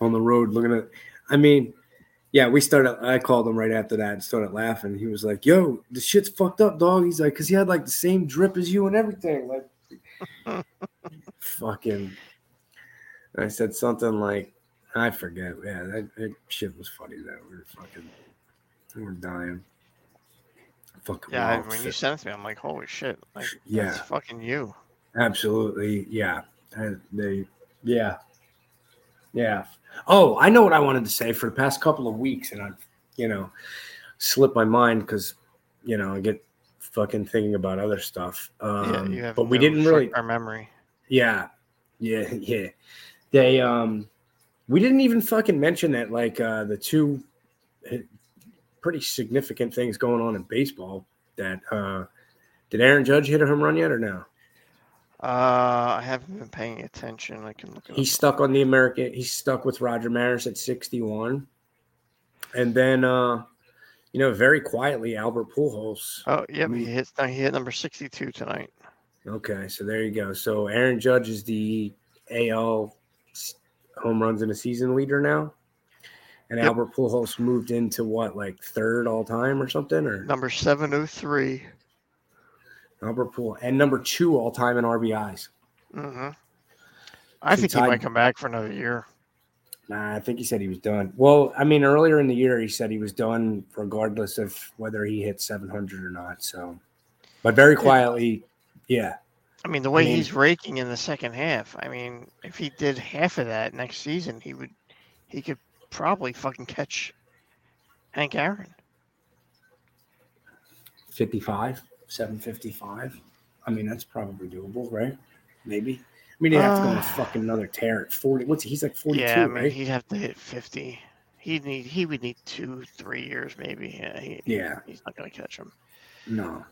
on the road looking at. I mean, yeah, we started. I called him right after that and started laughing. He was like, "Yo, the shit's fucked up, dog." He's like, "Cause he had like the same drip as you and everything." Like, [LAUGHS] fucking. And I said something like, I forget. Yeah, that, that shit was funny. That we were fucking, we were dying. Fucking Yeah, I- when you sent it to me, I'm like, holy shit. Like, Yeah. That's fucking you. Absolutely. Yeah. I- They, yeah. Yeah. Oh, I know what I wanted to say for the past couple of weeks, and I've, you know, slipped my mind because, you know, I get fucking thinking about other stuff. Um, yeah, but we didn't really. our memory. Yeah, yeah, [LAUGHS] yeah. They um, we didn't even fucking mention that like uh the two pretty significant things going on in baseball. That uh, did Aaron Judge hit a home run yet or no? Uh, I haven't been paying attention. I can look. It He's stuck on the American. He's stuck with Roger Maris at sixty-one, and then uh, you know, very quietly, Albert Pujols Oh, yep. He hit. no, He hit number sixty-two tonight. Okay, so there you go. So Aaron Judge is the AL home runs in a season leader now, and Yep. Albert Pujols moved into what, like third all time or something, or Number seven oh three. Albert Pujols and number two all time in RBIs. Mm-hmm. I So think he might come back for another year. Nah, I think he said he was done. Well, I mean, earlier in the year he said he was done regardless of whether he hit 700 or not. So, but very quietly, yeah, I mean, the way mean- he's raking in the second half. I mean, if he did half of that next season, he would. He could probably fucking catch Hank Aaron. 55, 755. I mean, that's probably doable, right? Maybe. I mean, he'd have to go on Uh, a fucking another tear at 40. What's he's like 42, yeah, I mean, right? he'd have to hit fifty. He'd need. He would need two, three years, maybe. Yeah, he, Yeah, he's not going to catch him. no.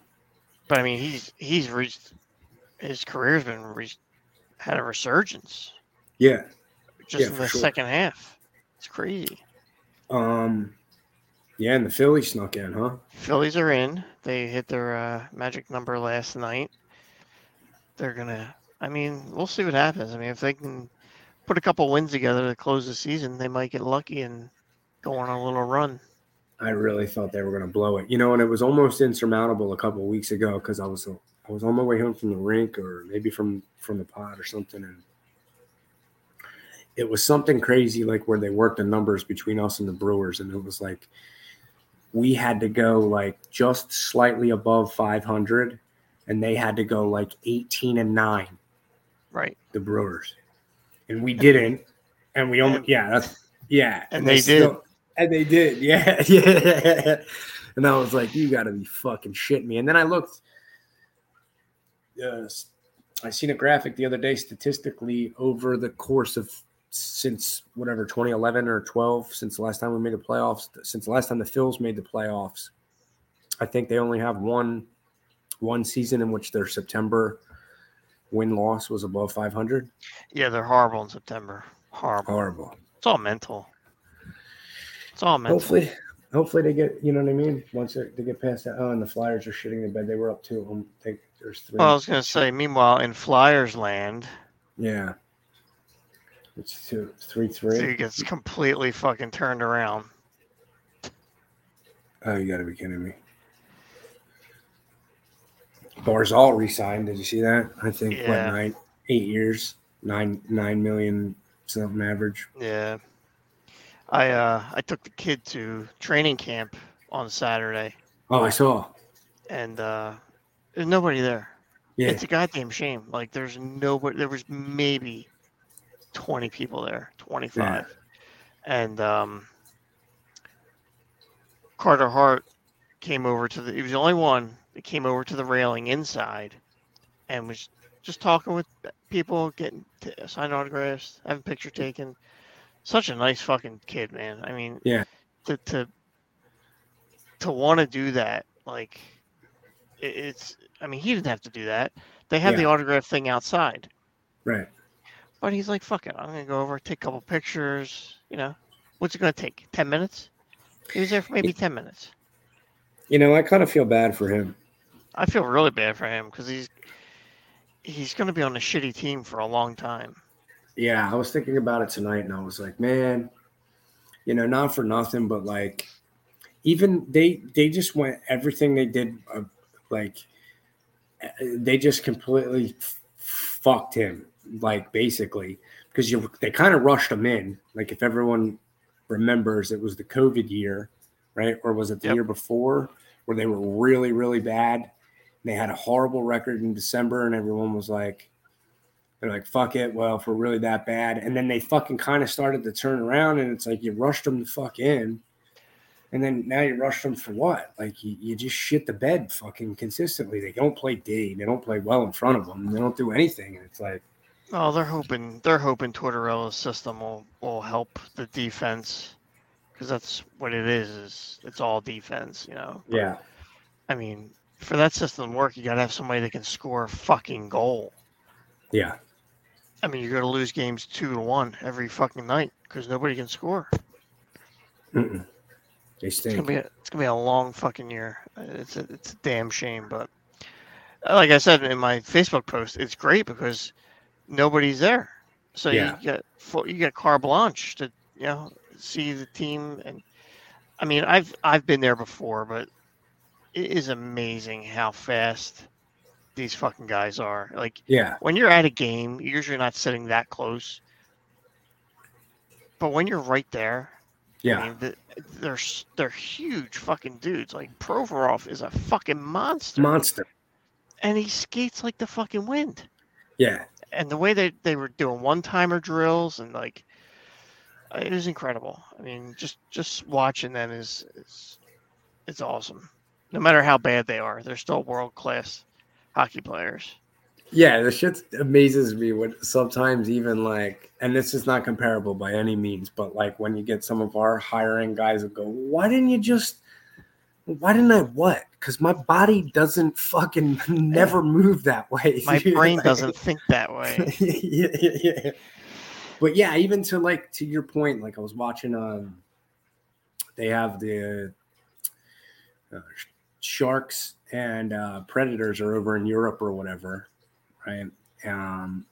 But I mean, he's he's reached. His career's been reached, had a resurgence Yeah. just Yeah, in the sure. second half. It's crazy. Um, yeah, and the Phillies snuck in, huh? Phillies are in. They hit their uh, magic number last night. They're gonna. I mean, we'll see what happens. I mean, if they can put a couple wins together to close the season, they might get lucky and go on a little run. I really thought they were going to blow it, you know, and it was almost insurmountable a couple of weeks ago because I was I was on my way home from the rink or maybe from from the pod or something, and it was something crazy like where they worked the numbers between us and the Brewers, and it was like we had to go like just slightly above 500, and they had to go like 18 and nine, Right. the Brewers, and we didn't, and we only yeah that's yeah, [LAUGHS] And they did. and they did, [LAUGHS] yeah, yeah. And I was like, "You got to be fucking shitting me." And then I looked. Uh, I seen a graphic the other day. Statistically, over the course of since whatever 2011 or 12, since the last time we made the playoffs, since the last time the Phils made the playoffs, I think they only have one one season in which their September win loss was above 500. Yeah, they're horrible in September. Horrible. Horrible. It's all mental. It's all mental. Hopefully, hopefully they get you know what I mean. Once they, get past that, oh, and the Flyers are shitting the bed. They were up two. I think there's three. Well, I was gonna say. Meanwhile, in Flyers land, yeah, it's two, three, three. so he gets completely fucking turned around. Oh, you got to be kidding me. Barzal resigned. Did you see that? I think what nine, eight years, nine, nine million something average. Yeah. I uh I took the kid to training camp on Saturday Oh, I saw. and uh there's nobody there. Yeah, It's a goddamn shame. Like there's nobody there was maybe 20 people there, 25. And um Carter Hart came over to the he was the only one that came over to the railing inside and was just talking with people, getting t- signed autographs, having picture taken. Such a nice fucking kid, man. I mean, Yeah. to to to want to do that, like it, it's. I mean, he didn't have to do that. They have the autograph thing outside, right. But he's like, "Fuck it, I'm gonna go over, take a couple pictures." You know, what's it gonna take? Ten minutes? He was there for maybe ten minutes. You know, I kind of feel bad for him. I feel really bad for him because he's he's gonna be on a shitty team for a long time. Yeah, I was thinking about it tonight, and I was like, man, you know, not for nothing, but like, even they they just went everything they did, uh, like, uh, they just completely f- fucked him, like basically, because you they kind of rushed them in. Like, if everyone remembers, it was the COVID year, right, or was it the Yep. year before where they were really really bad? They had a horrible record in December, and everyone was like, they're like, fuck it. Well, if we're really that bad. And then they fucking kind of started to turn around and it's like you rushed them the fuck in. And then now you rush them for what? Like you, you just shit the bed fucking consistently. They don't play D. They don't play well in front of them. They don't do anything. And it's like, Oh, they're hoping they're hoping Tortorella's system will will help the defense because that's what it is. Is it's all defense, you know. yeah, I mean, for that system to work, you gotta have somebody that can score a fucking goal. yeah, I mean, you're gonna lose games two to one every fucking night because nobody can score. Mm-mm. they It's gonna be a, it's gonna be a long fucking year. It's a, it's a damn shame, but like I said in my Facebook post, it's great because nobody's there. So Yeah. you get you get carte blanche to you know see the team, and I mean I've I've been there before, but it is amazing how fast these fucking guys are. Like Yeah, when you're at a game, you're usually not sitting that close, but when you're right there, I yeah, mean, the, they're they're huge fucking dudes. Like Provorov is a fucking monster, monster. and he skates like the fucking wind. Yeah, And the way they they were doing one timer drills and like it was incredible. I mean, just just watching them is is it's awesome. No matter how bad they are, they're still world class hockey players. yeah. The shit amazes me when sometimes even like, and this is not comparable by any means, but like when you get some of our higher end guys that go, "Why didn't you just?" Why didn't I what? Because my body doesn't fucking [LAUGHS] never move that way. My [LAUGHS] brain Like- doesn't think that way. [LAUGHS] yeah, yeah, yeah. But yeah, even to like to your point, like I was watching um they have the uh, sharks and uh predators are over in Europe or whatever, right? Um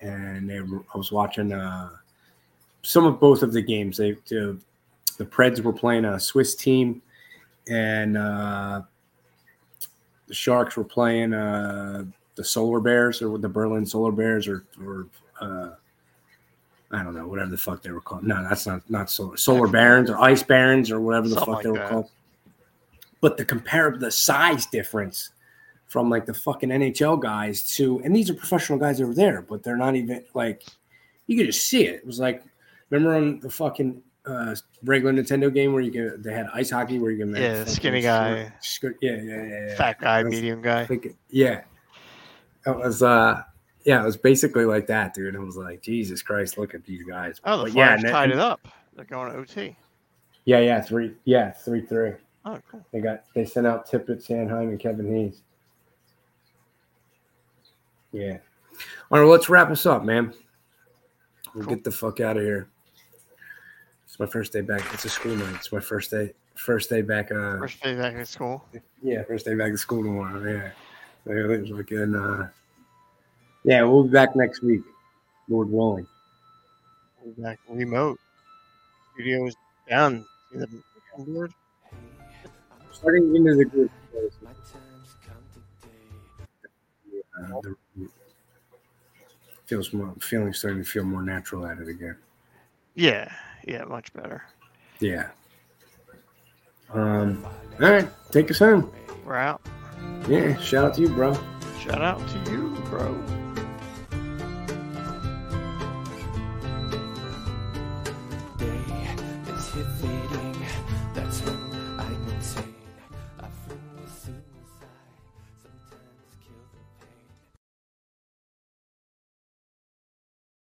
and they were, I was watching uh some of both of the games. They the, the Preds were playing a Swiss team and uh the Sharks were playing uh the Solar Bears or the Berlin Solar Bears or or uh, I don't know whatever the fuck they were called. No, that's not not Solar Solar Barons or Ice Barons or whatever the Something fuck they like were that. called. But the compare the size difference from like the fucking NHL guys to and these are professional guys over there, but they're not even like you could just see it. It was like remember on the fucking uh, regular Nintendo game where you can they had ice hockey where you can make Yeah, skinny short- guy. short- yeah, yeah, yeah, yeah. Fat guy, That's- medium guy. think yeah it was uh yeah it was basically like that dude i was like jesus christ look at these guys Oh, the But yeah, tied it up. They're going to OT. yeah yeah three yeah three three Oh, cool. they got they sent out tippett Sanheim and kevin hayes yeah all right well, let's wrap us up man we'll Cool. get the fuck out of here it's my first day back it's a school night it's my first day first day back uh First day back at school. Yeah, first day back to school tomorrow. Yeah. So it was like in, uh, yeah, we'll be back next week. Lord willing. We're back remote. Studio is down. See the board? Starting into the group. My time's come today. Uh, the, feels more, feeling starting to feel more natural at it again. Yeah, yeah, much better. Yeah. Um. All right, take us home. We're out. Yeah, shout out to you, bro. Shout out to you, bro.